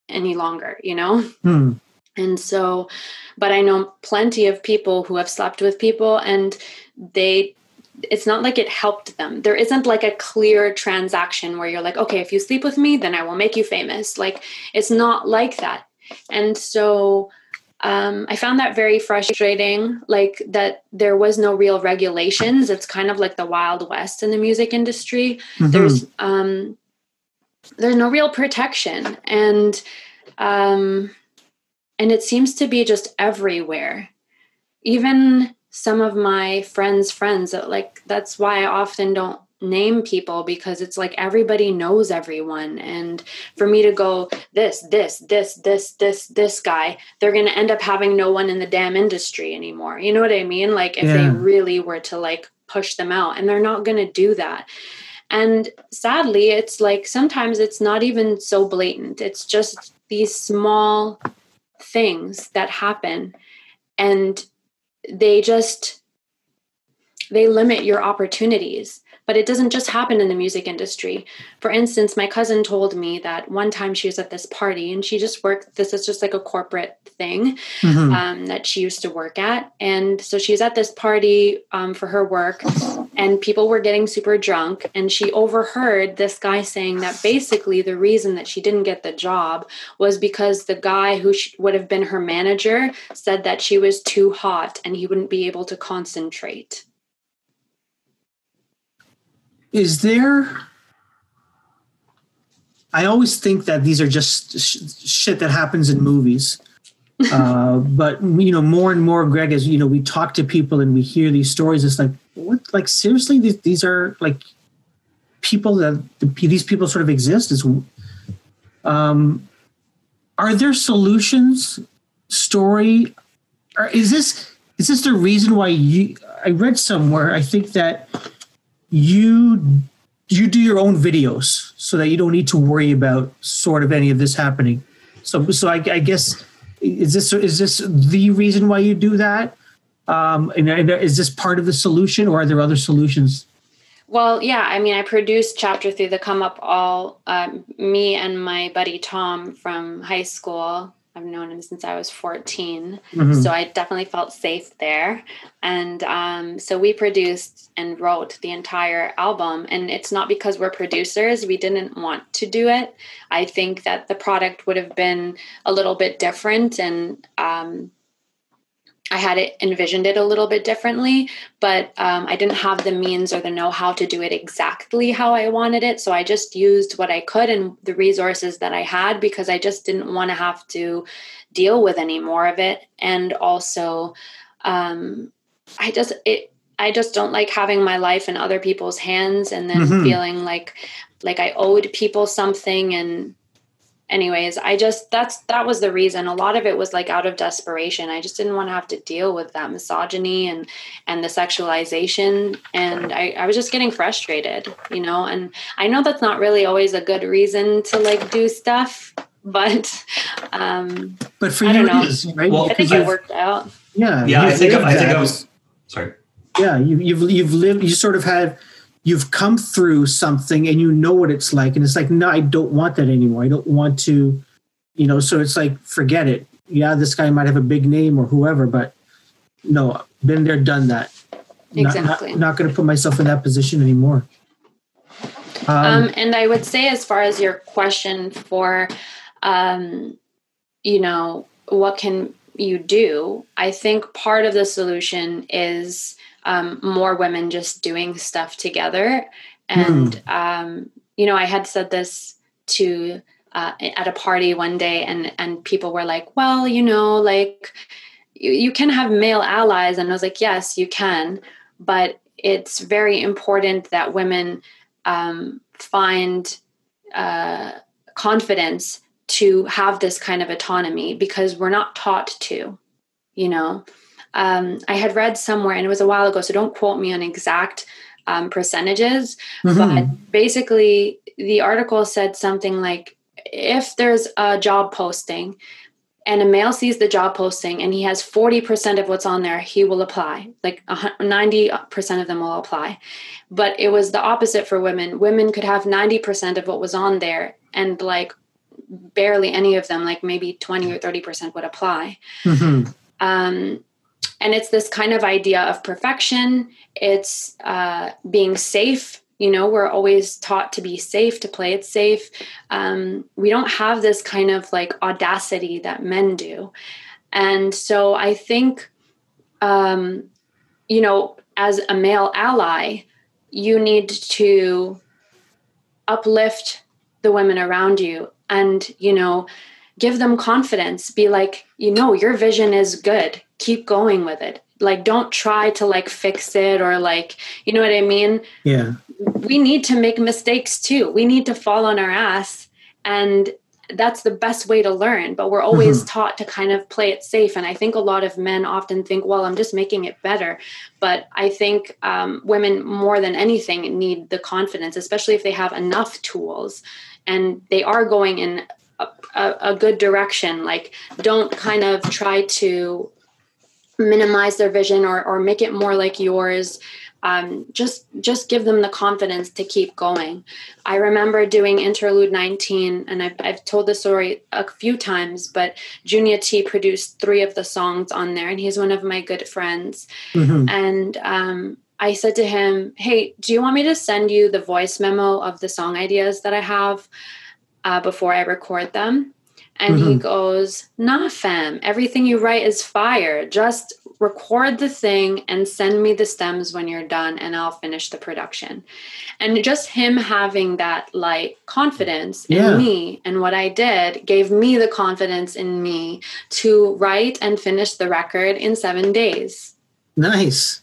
any longer, you know. Hmm. And so, but I know plenty of people who have slept with people and they, it's not like it helped them. There isn't like a clear transaction where you're like, okay, if you sleep with me, then I will make you famous. Like, it's not like that. And so, um, I found that very frustrating, like that there was no real regulations. It's kind of like the Wild West in the music industry Mhm. there's um there's no real protection and um and it seems to be just everywhere even some of my friends friends like that's why i often don't name people because it's like everybody knows everyone. And for me to go this this this this this this guy they're going to end up having no one in the damn industry anymore. You know what i mean? Like if yeah. they really were to like push them out and they're not going to do that. And sadly it's like sometimes it's not even so blatant. It's just these small things that happen and they just they limit your opportunities but it doesn't just happen in the music industry. For instance, my cousin told me that one time she was at this party and she just worked, this is just like a corporate thing mm-hmm. um, that she used to work at. And so she was at this party um, for her work and people were getting super drunk. And she overheard this guy saying that basically the reason that she didn't get the job was because the guy who would have been her manager said that she was too hot and he wouldn't be able to concentrate is there i always think that these are just sh- shit that happens in movies. Uh, but you know more and more greg as you know we talk to people and we hear these stories it's like what like seriously these, these are like people that these people sort of exist? Is um are there solutions Storry or is this is this the reason why you i read somewhere i think that you you do your own videos so that you don't need to worry about sort of any of this happening. So so I, I guess is this is this the reason why you do that? Um, and, and is this part of the solution, or are there other solutions? Well, yeah, I mean, I produced chapter three, the come up all. Um, me and my buddy Tom from high school I've known him since I was 14. Mm-hmm. So I definitely felt safe there. And um, so we produced and wrote the entire album. And it's not because we're producers, we didn't want to do it. I think that the product would have been a little bit different. And um, I had it envisioned it a little bit differently, but um, I didn't have the means or the know how to do it exactly how I wanted it. So I just used what I could and the resources that I had because I just didn't want to have to deal with any more of it. And also, um, I just it I just don't like having my life in other people's hands and then mm-hmm. feeling like like I owed people something and anyways i just that's that was the reason. A lot of it was like out of desperation. I just didn't want to have to deal with that misogyny and and the sexualization. And i, I was just getting frustrated you know? And i know that's not really always a good reason to like do stuff but um but for I you know. it is right? Well, i think it worked out. Yeah yeah i think i think i was sorry. Yeah you, you've you've lived you sort of had you've come through something and you know what it's like and it's like no i don't want that anymore. I don't want to you know so it's like forget it. Yeah this guy might have a big name or whoever but no been there done that. Exactly not, not, not going to put myself in that position anymore. Um, um, and i would say as far as your question for um, you know what can you do i think part of the solution is um, more women just doing stuff together. And, mm. um, you know, I had said this to uh, at a party one day, and, and people were like, well, you know, like you, you can have male allies. And I was like, yes, you can. But it's very important that women um, find uh, confidence to have this kind of autonomy because we're not taught to, you know um, I had read somewhere, and it was a while ago, so don't quote me on exact um, percentages, mm-hmm. but basically, the article said something like if there's a job posting and a male sees the job posting and he has 40% of what's on there, he will apply. Like 90% of them will apply. But it was the opposite for women. Women could have 90% of what was on there and like barely any of them, like maybe 20 or 30% would apply. Mm-hmm. Um, and it's this kind of idea of perfection. It's uh, being safe. You know we're always taught to be safe to play it safe. Um, we don't have this kind of like audacity that men do. And so i think um, you know as a male ally you need to uplift the women around you. And you know give them confidence be like you know your vision is good. Keep going with it. Like don't try to like fix it or like you know what i mean? Yeah. we need to make mistakes too. We need to fall on our ass and that's the best way to learn but we're always taught to kind of play it safe and i think a lot of men often think well i'm just making it better. But i think um, women more than anything need the confidence especially if they have enough tools and they are going in a, a, good direction like don't kind of try to minimize their vision or, or make it more like yours. Um, just just give them the confidence to keep going. I remember doing interlude 19 and I've, I've told the story a few times but junior t produced three of the songs on there and he's one of my good friends. Mhm. and um, I said to him, Hey, do you want me to send you the voice memo of the song ideas that I have uh, before I record them? And he Mhm. goes, Nah, fam, everything you write is fire. Just record the thing and send me the stems when you're done, and I'll finish the production. And just him having that like confidence Yeah. in me and what I did gave me the confidence in me to write and finish the record in seven days. Nice.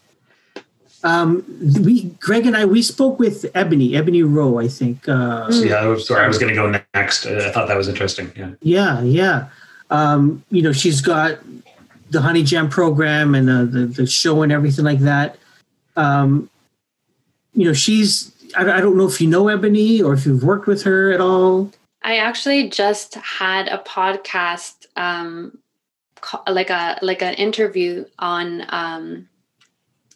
Um, we, Greg and I, we spoke with Ebonnie, Ebonnie Rowe, I think. Uh, Mm. Yeah, I was, sorry, I was going to go next. I thought that was interesting. Yeah. Yeah, yeah. Um, you know, she's got the Honey Jam program and uh, the the show and everything like that. Um, you know, she's. I, I don't know if you know Ebonnie or if you've worked with her at all. I actually just had a podcast, um, like a like an interview on. Um,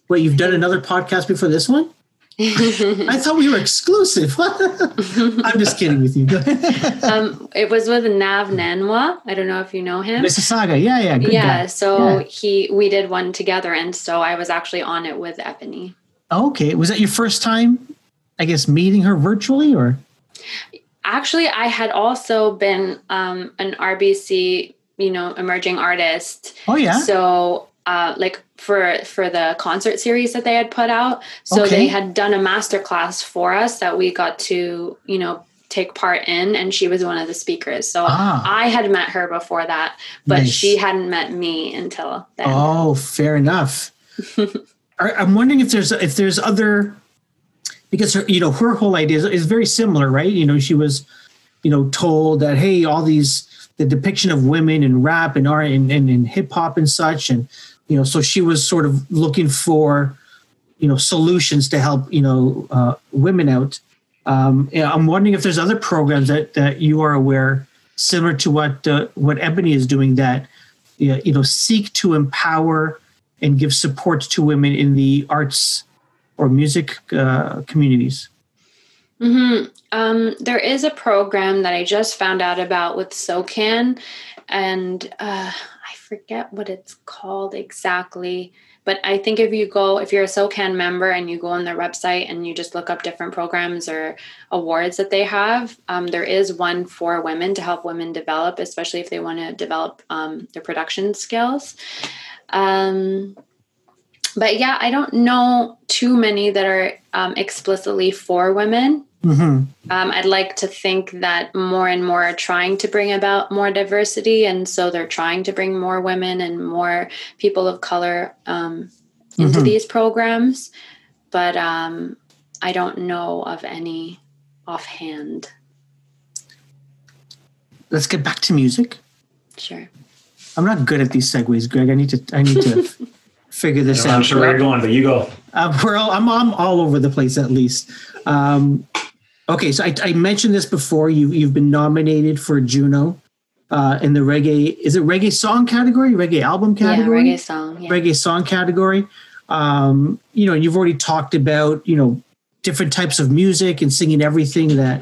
Wait, you've done another podcast before this one? I thought we were exclusive. I'm just kidding with you. Um, it was with Nav Nanwa. I don't know if you know him. Mississauga, yeah, yeah, good yeah, guy. so Yeah. he we did one together, and so I was actually on it with Ebonnie. Okay, was that your first time? I guess meeting her virtually, or Actually, I had also been um, an RBC, you know, emerging artist. oh yeah, So, uh, like for for the concert series that they had put out, so Okay. they had done a master class for us that we got to, you know, take part in, and she was one of the speakers. So Ah. I had met her before that, but Nice. she hadn't met me until then. Oh, fair enough. I'm wondering if there's if there's other because her, you know her whole idea is, is very similar, right? You know, she was you know told that hey, all these the depiction of women in rap and art and, and, and hip hop and such, and you know, so she was sort of looking for you know solutions to help you know uh, women out. Um, I'm wondering if there's other programs that that you are aware similar to what uh, what Ebonnie is doing that you know seek to empower and give support to women in the arts or music uh, communities. hmm Um, there is a program that I just found out about with SOCAN, and uh, I forget what it's called exactly. But I think if you go, if you're a SOCAN member and you go on their website and you just look up different programs or awards that they have, um, there is one for women to help women develop, especially if they want to develop um, their production skills. Um, but yeah, I don't know too many that are um, explicitly for women. Mm-hmm. Um, I'd like to think that more and more are trying to bring about more diversity, and so they're trying to bring more women and more people of color um, into Mhm. these programs. But um, I don't know of any offhand. Let's get back to music. Sure. I'm not good at these segues, Greg. I need to I need to figure this out. I'm sure where you're going, but you go. Uh, we're all, I'm, I'm all over the place at least. Um, okay, so I, I mentioned this before. You you've been nominated for Juno uh, in the reggae. Is it reggae song category? Reggae album category? Yeah, reggae song. Yeah. reggae song category. Um, you know, you've already talked about you know different types of music and singing everything that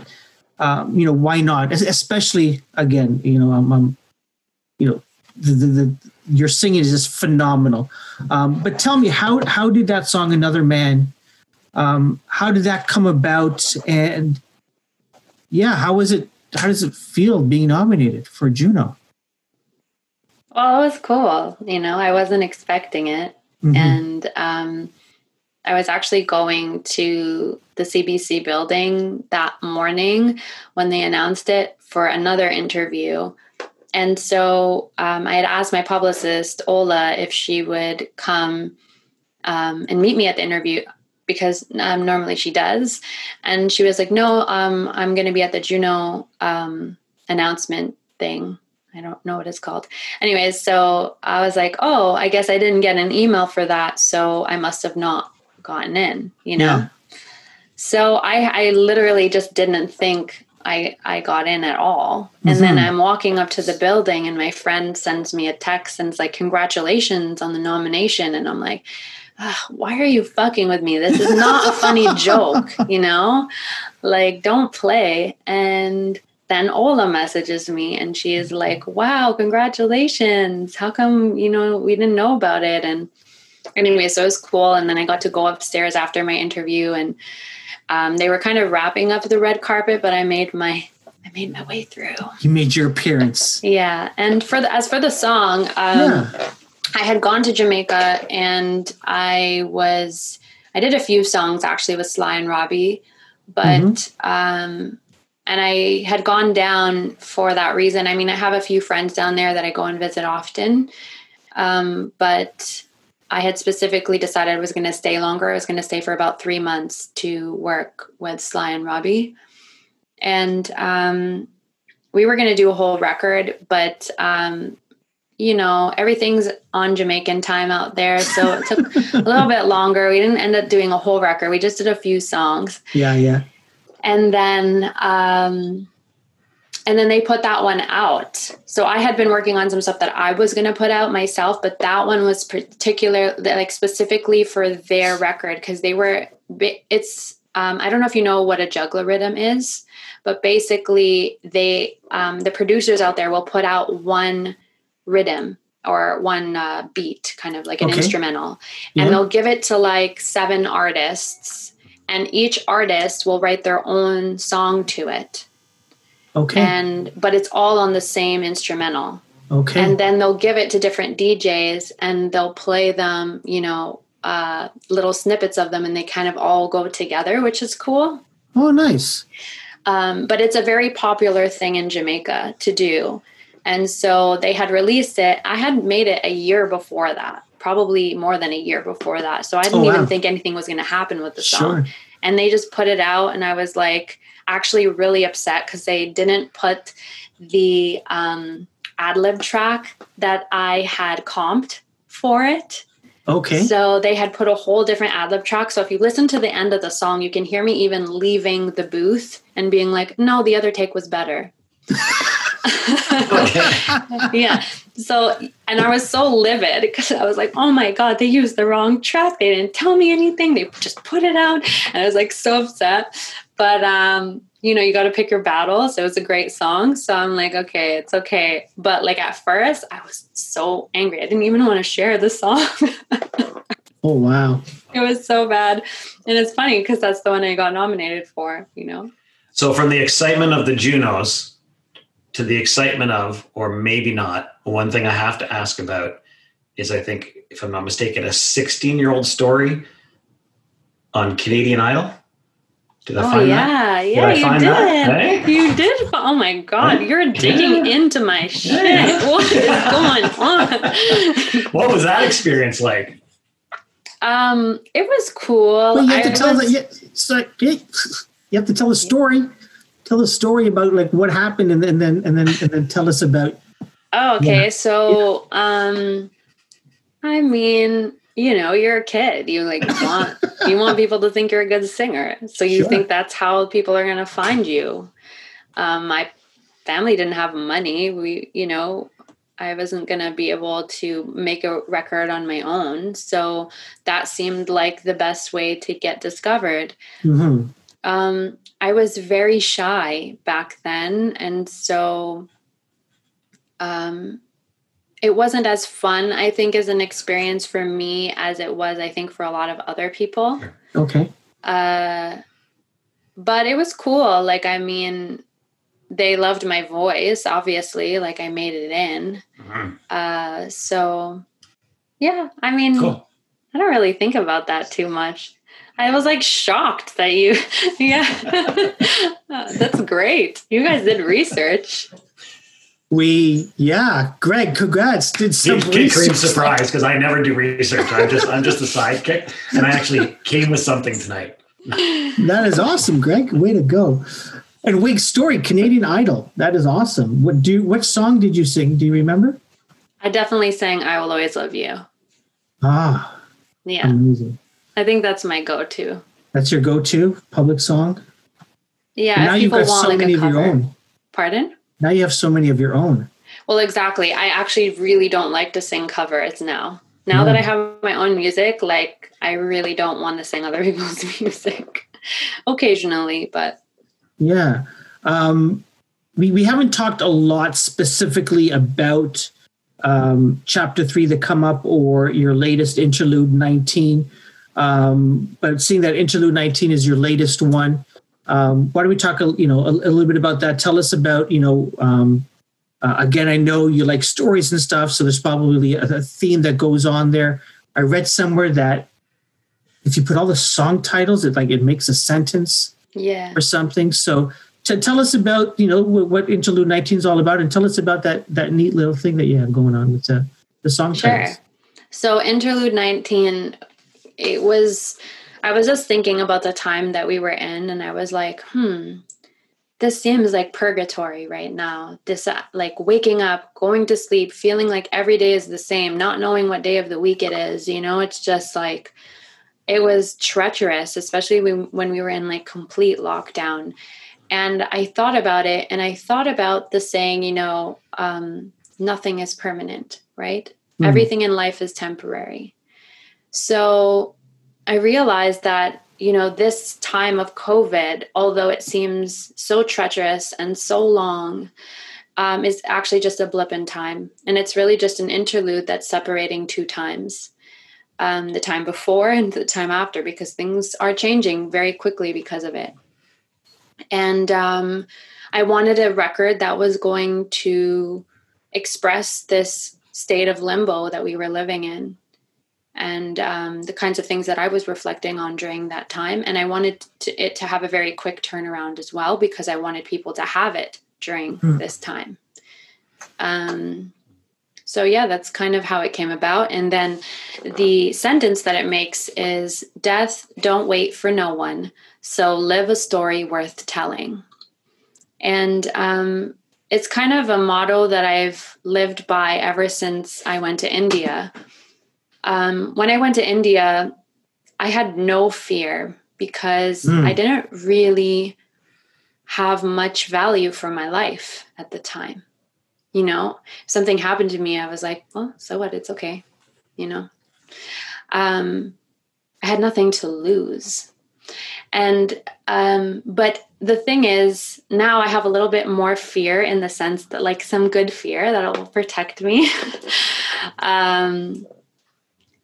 um, you know why not? Especially again, you know, I'm, I'm you know the, the, the your singing is just phenomenal. Um, but tell me how how did that song Another Man? Um, how did that come about? And yeah, how was it? How does it feel being nominated for Juno? Well, it was cool. You know, I wasn't expecting it. Mhm. and um, I was actually going to the CBC building that morning when they announced it for another interview. and so um, I had asked my publicist Ola if she would come um, and meet me at the interview because um, normally she does, and she was like, "No, um, I'm going to be at the Juno um, announcement thing." I don't know what it's called. Anyways, so I was like, "Oh, I guess I didn't get an email for that, so I must have not gotten in." You know. Yeah. So I, I literally just didn't think I, I got in at all. And then Mhm. I'm walking up to the building and my friend sends me a text and it's like, congratulations on the nomination. And I'm like, "Ugh, why are you fucking with me? This is not a funny joke, you know? Like, don't play. And then Ola messages me and she is like, wow, congratulations. How come, you know, we didn't know about it? And anyway, so it was cool. And then I got to go upstairs after my interview and um, they were kind of wrapping up the red carpet, but I made my I made my way through. You made your appearance. Yeah, and for the as for the song, um, yeah. I had gone to Jamaica and I was I did a few songs actually with Sly and Robbie, but um, and I had gone down for that reason. I mean, I have a few friends down there that I go and visit often, um, but I had specifically decided I was going to stay longer. I was going to stay for about three months to work with Sly and Robbie, and um, we were going to do a whole record, but um, you know everything's on Jamaican time out there, so it took a little bit longer. We didn't end up doing a whole record. We just did a few songs, Yeah, yeah. and then um, and then they put that one out. So I had been working on some stuff that I was going to put out myself, but that one was particular, like specifically for their record because they were. It's um, I don't know if you know what a juggler rhythm is, but basically they um, the producers out there will put out one rhythm or one uh, beat, kind of like an Okay. instrumental, Yeah. and they'll give it to like seven artists, and each artist will write their own song to it, Okay. and but it's all on the same instrumental okay. and then they'll give it to different DJs and they'll play them, you know, uh, little snippets of them, and they kind of all go together, which is cool. oh, nice. Um, but it's a very popular thing in Jamaica to do. And so they had released it. I had made it a year before that, probably more than a year before that. So I didn't Oh, wow. even think anything was going to happen with the song Sure. and they just put it out and i was like actually really upset because they didn't put the um, ad lib track that i had comped for it Okay. so they had put a whole different ad lib track so if you listen to the end of the song you can hear me even leaving the booth and being like no the other take was better yeah. So, and I was so livid because I was like, oh my God, they used the wrong track. They didn't tell me anything. They just put it out. And I was like so upset. But, um, you know, you got to pick your battles. It was a great song. So I'm like, okay, it's okay. But like at first, I was so angry. I didn't even want to share the song. oh, wow. it was so bad. And it's funny because that's the one I got nominated for, you know? So from the excitement of the Junos to the excitement of, or maybe not, one thing I have to ask about is I think, if I'm not mistaken, a 16 year old Storry on Canadian Idol. Did I Oh find that? yeah, yeah, I you find did. that? Hey? You did. Oh my God, you're digging into my shit. Yeah. What is going on? What was that experience like? Um, it was cool. Well, you have I to tell was- the, you, so, you you have to tell a story. Tell a story about like what happened, and, and then and then and then tell us about. Oh, okay. Yeah. So, um, I mean, you know, you're a kid. You like want you want people to think you're a good singer, so you Sure. think that's how people are going to find you. Um, my family didn't have money. We, you know, I wasn't going to be able to make a record on my own, so that seemed like the best way to get discovered. Mhm. Um, I was very shy back then, and so um, it wasn't as fun, I think, as an experience for me as it was, I think, for a lot of other people. Okay. Uh, but it was cool. Like, I mean, they loved my voice, obviously. Like, I made it in. Mhm. Uh, so, yeah, I mean, Cool. I don't really think about that too much. I was like shocked that you, yeah, Uh, that's great. You guys did research. We yeah, Greg, congrats. Did some Big kick surprise because I never do research. I'm just I'm just a sidekick, and I actually came with something tonight. That is awesome, Greg. Way to go. And Wig Story, Canadian Idol. That is awesome. What do what song did you sing? Do you remember? I definitely sang I Will Always Love You. Ah, Yeah. amazing. I think that's my go to. That's your go-to public song. Yeah. And now you've got want so like many of your own. Pardon? Now you have so many of your own. Well, exactly. I actually really don't like to sing covers now. Now that I have my own music, like I really don't want to sing other people's music. Occasionally, but Yeah. Um, we, we haven't talked a lot specifically about um, chapter three, the come up, or your latest interlude 19. Um, but seeing that interlude 19 is your latest one, um, why don't we talk, a, you know, a, a little bit about that? Tell us about, you know, um, uh, again, I know you like stories and stuff, so there's probably a, a theme that goes on there. I read somewhere that if you put all the song titles, it like it makes a sentence yeah. or something. So to tell us about you know what, what Interlude 19 is all about, and tell us about that that neat little thing that you have going on with the the song Sure. titles. So interlude 19 it was I was just thinking about the time that we were in and I was like, hmm, this seems like purgatory right now. This uh, like waking up, going to sleep, feeling like every day is the same, not knowing what day of the week it is, you know, it's just like it was treacherous, especially when, when we were in like complete lockdown. And I thought about it and I thought about the saying, you know, um, nothing is permanent, right? Mhm. Everything in life is temporary. So I realized that, you know, this time of COVID, although it seems so treacherous and so long, um, is actually just a blip in time. And it's really just an interlude that's separating two times um, the time before and the time after, because things are changing very quickly because of it. And um, I wanted a record that was going to express this state of limbo that we were living in and um, the kinds of things that I was reflecting on during that time. And I wanted to, it to have a very quick turnaround as well because I wanted people to have it during Hmm. this time. Um, so, yeah, that's kind of how it came about. And then the sentence that it makes is Death, don't wait for no one. So, live a story worth telling. And um, it's kind of a motto that I've lived by ever since I went to India. Um, when I went to India, I had no fear because Mm. I didn't really have much value for my life at the time. You know, if something happened to me, I was like, well, so what? It's okay. You know, um, I had nothing to lose. And, um, but the thing is, now I have a little bit more fear in the sense that, like, some good fear that'll protect me. um,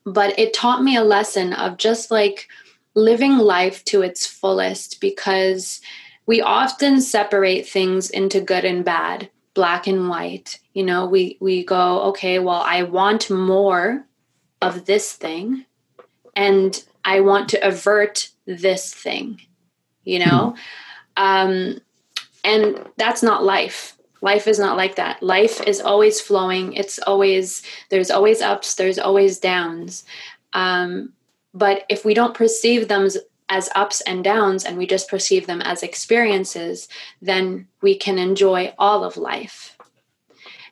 but it taught me a lesson of just like living life to its fullest because we often separate things into good and bad black and white. You know we we go okay well i want more of this thing and i want to avert this thing you know? Um and that's not life life is not like that. Life is always flowing. It's always there's always ups there's always downs. Um, but if we don't perceive them as, ups and downs and we just perceive them as experiences then we can enjoy all of life.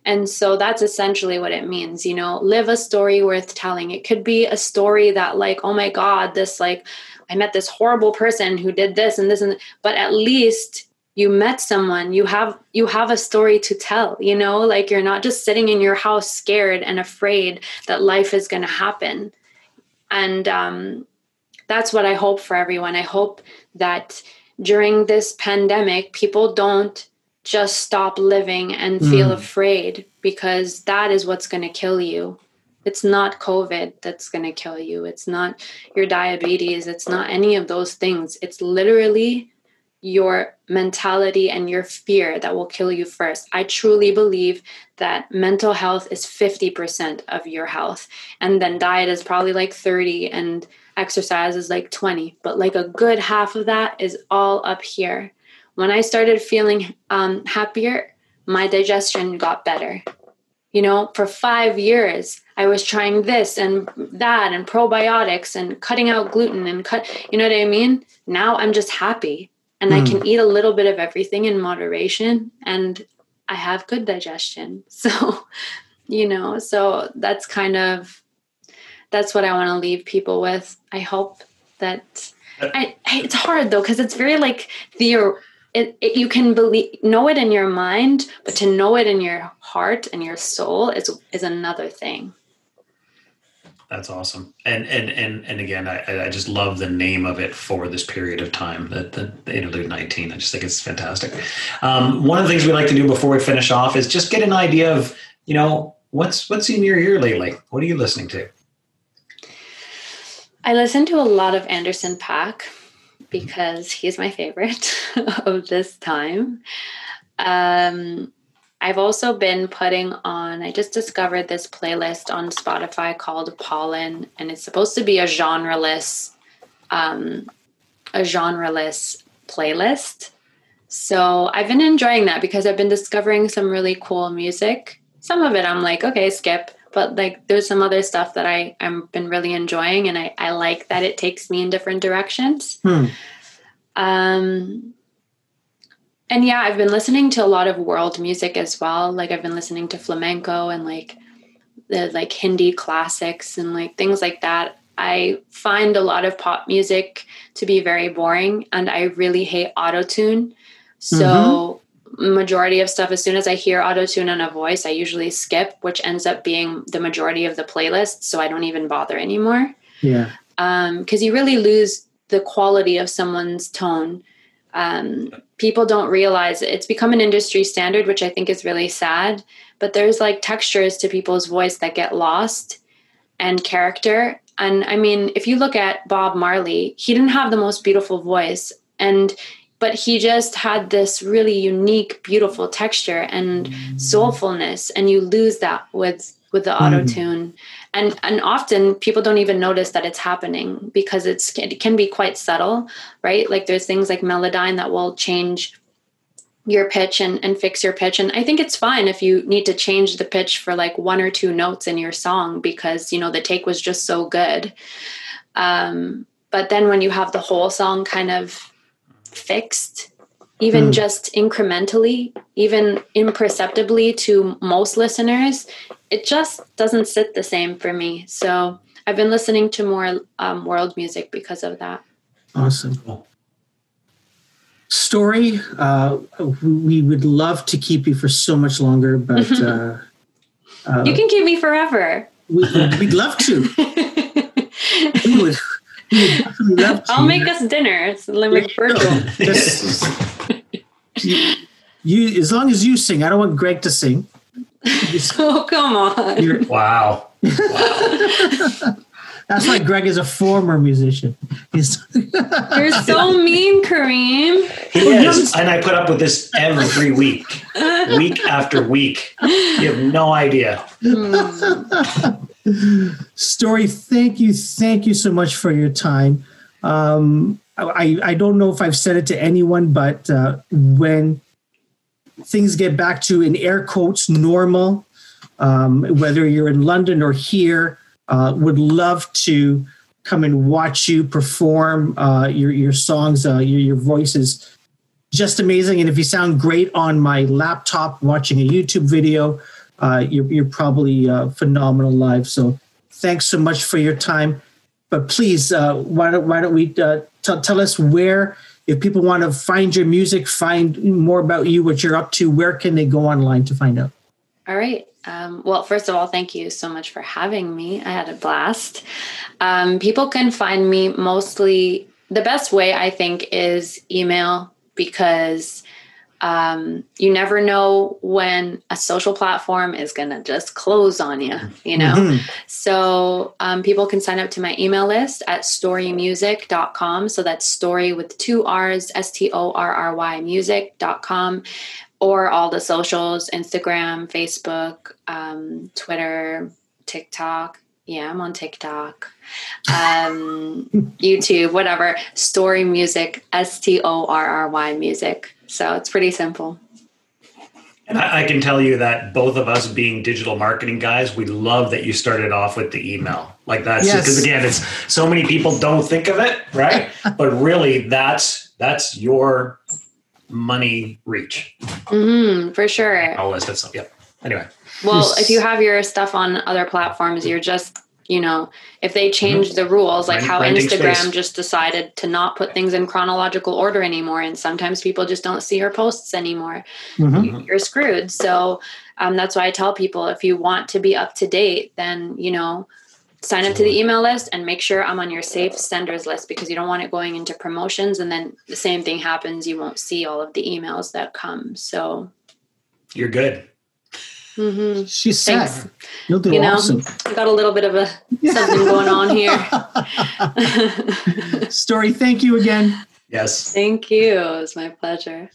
And so that's essentially what it means you know live a story worth telling. It could be a story that like oh my god this like i met this horrible person who did this and this and but at least you met someone you have you have a story to tell you know? Like you're not just sitting in your house scared and afraid that life is going to happen. And um, that's what i hope for everyone. I hope that during this pandemic people don't just stop living and feel Mm. afraid because that is what's going to kill you. It's not covid that's going to kill you. It's not your diabetes. It's not any of those things. It's literally your mentality and your fear that will kill you first. I truly believe that mental health is 50% of your health and then diet is probably like 30 and exercise is like 20, but like a good half of that is all up here. When I started feeling um, happier, my digestion got better. You know, for five years, I was trying this and that and probiotics and cutting out gluten and cut, you know what I mean? Now I'm just happy and mm. I hmm. can eat a little bit of everything in moderation and I have good digestion. So, you know, so that's kind of that's what I want to leave people with. I hope that I, it's hard though because it's very like the it, it, you can believe know it in your mind, but to know it in your heart and your soul is is another thing. That's awesome. And and and and again, I, I just love the name of it for this period of time, that the, the interlude 19. I just think it's fantastic. Um, one of the things we like to do before we finish off is just get an idea of, you know, what's what's in your ear lately? What are you listening to? I listen to a lot of Anderson Paak because he's my favorite of this time. Um, I've also been putting on, I just discovered this playlist on Spotify called Pollen, and it's supposed to be a genreless, um, a genreless playlist. So I've been enjoying that because I've been discovering some really cool music. Some of it I'm like, okay, skip. But like there's some other stuff that I, I've been really enjoying and I, I like that it takes me in different directions. Hmm. Um and yeah, I've been listening to a lot of world music as well. Like I've been listening to flamenco and like the like Hindi classics and like things like that. I find a lot of pop music to be very boring and I really hate autotune. So mm-hmm. majority of stuff as soon as I hear autotune on a voice, I usually skip, which ends up being the majority of the playlist, so I don't even bother anymore. Yeah. Um cuz you really lose the quality of someone's tone um, people don't realize it's become an industry standard, which I think is really sad. But there's like textures to people's voice that get lost and character. And I mean, if you look at Bob Marley, he didn't have the most beautiful voice. And but he just had this really unique, beautiful texture and soulfulness. And you lose that with with the mm. auto tune and and often people don't even notice that it's happening because it's it can be quite subtle right? Like there's things like melodyne that will change your pitch and, and fix your pitch. And i think it's fine if you need to change the pitch for like one or two notes in your song because you know the take was just so good. Um, but then when you have the whole song kind of fixed even mm. just incrementally even imperceptibly to most listeners it just doesn't sit the same for me. So I've been listening to more um, world music because of that. Awesome. Storry, uh, we would love to keep you for so much longer, but uh, uh, you can keep me forever. We, would love to. we would. We would love to. I'll make us dinner. It's like virtual. You, as long as you sing. I don't want Greg to sing. oh, come on. Wow. wow. That's why Greg is a former musician. He's You're so mean, Kareem. He is. And I put up with this every week, week after week. You have no idea. Storry, thank you. Thank you so much for your time. Um, I, I don't know if I've said it to anyone, but uh, when things get back to, in air quotes, normal, um, whether you're in London or here, uh, would love to come and watch you perform uh, your, your songs. Uh, your, your voice is just amazing. And if you sound great on my laptop watching a YouTube video, uh, you're, you're probably uh, phenomenal live. So thanks so much for your time. But please, uh, why, don't, why don't we t- tell us where if people want to find your music, find more about you, what you're up to, where can they go online to find out? All right. Um, well, first of all, thank you so much for having me. I had a blast. Um, people can find me mostly, the best way I think is email because um, you never know when a social platform is going to just close on you, you know? Mm-hmm. So um, people can sign up to my email list at storrymusic.com. So that's storry with two R's, S T O R R Y music.com, or all the socials Instagram, Facebook, um, Twitter, TikTok. Yeah, I'm on TikTok, um, YouTube, whatever. Storry Music, S T O R R Y Music. So it's pretty simple. And I, I can tell you that both of us being digital marketing guys, we love that you started off with the email. Like that's Yes. because again, it's so many people don't think of it, right? but really that's that's your money reach. hmm for sure. I'll list it. Yep. Anyway. Well, if you have your stuff on other platforms, you're just, you know, if they change the rules, like how renting Instagram space. just decided to not put things in chronological order anymore, and sometimes people just don't see your posts anymore, Mhm. you- you're screwed. So um, that's why I tell people if you want to be up to date, then, you know, sign up to the email list and make sure I'm on your safe senders list because you don't want it going into promotions and then the same thing happens. You won't see all of the emails that come. So, You're good. Mhm. She's set. Thanks. You'll do You know, awesome. I got a little bit of a something going on here. Storry, thank you again. Yes. Thank you. It was my pleasure.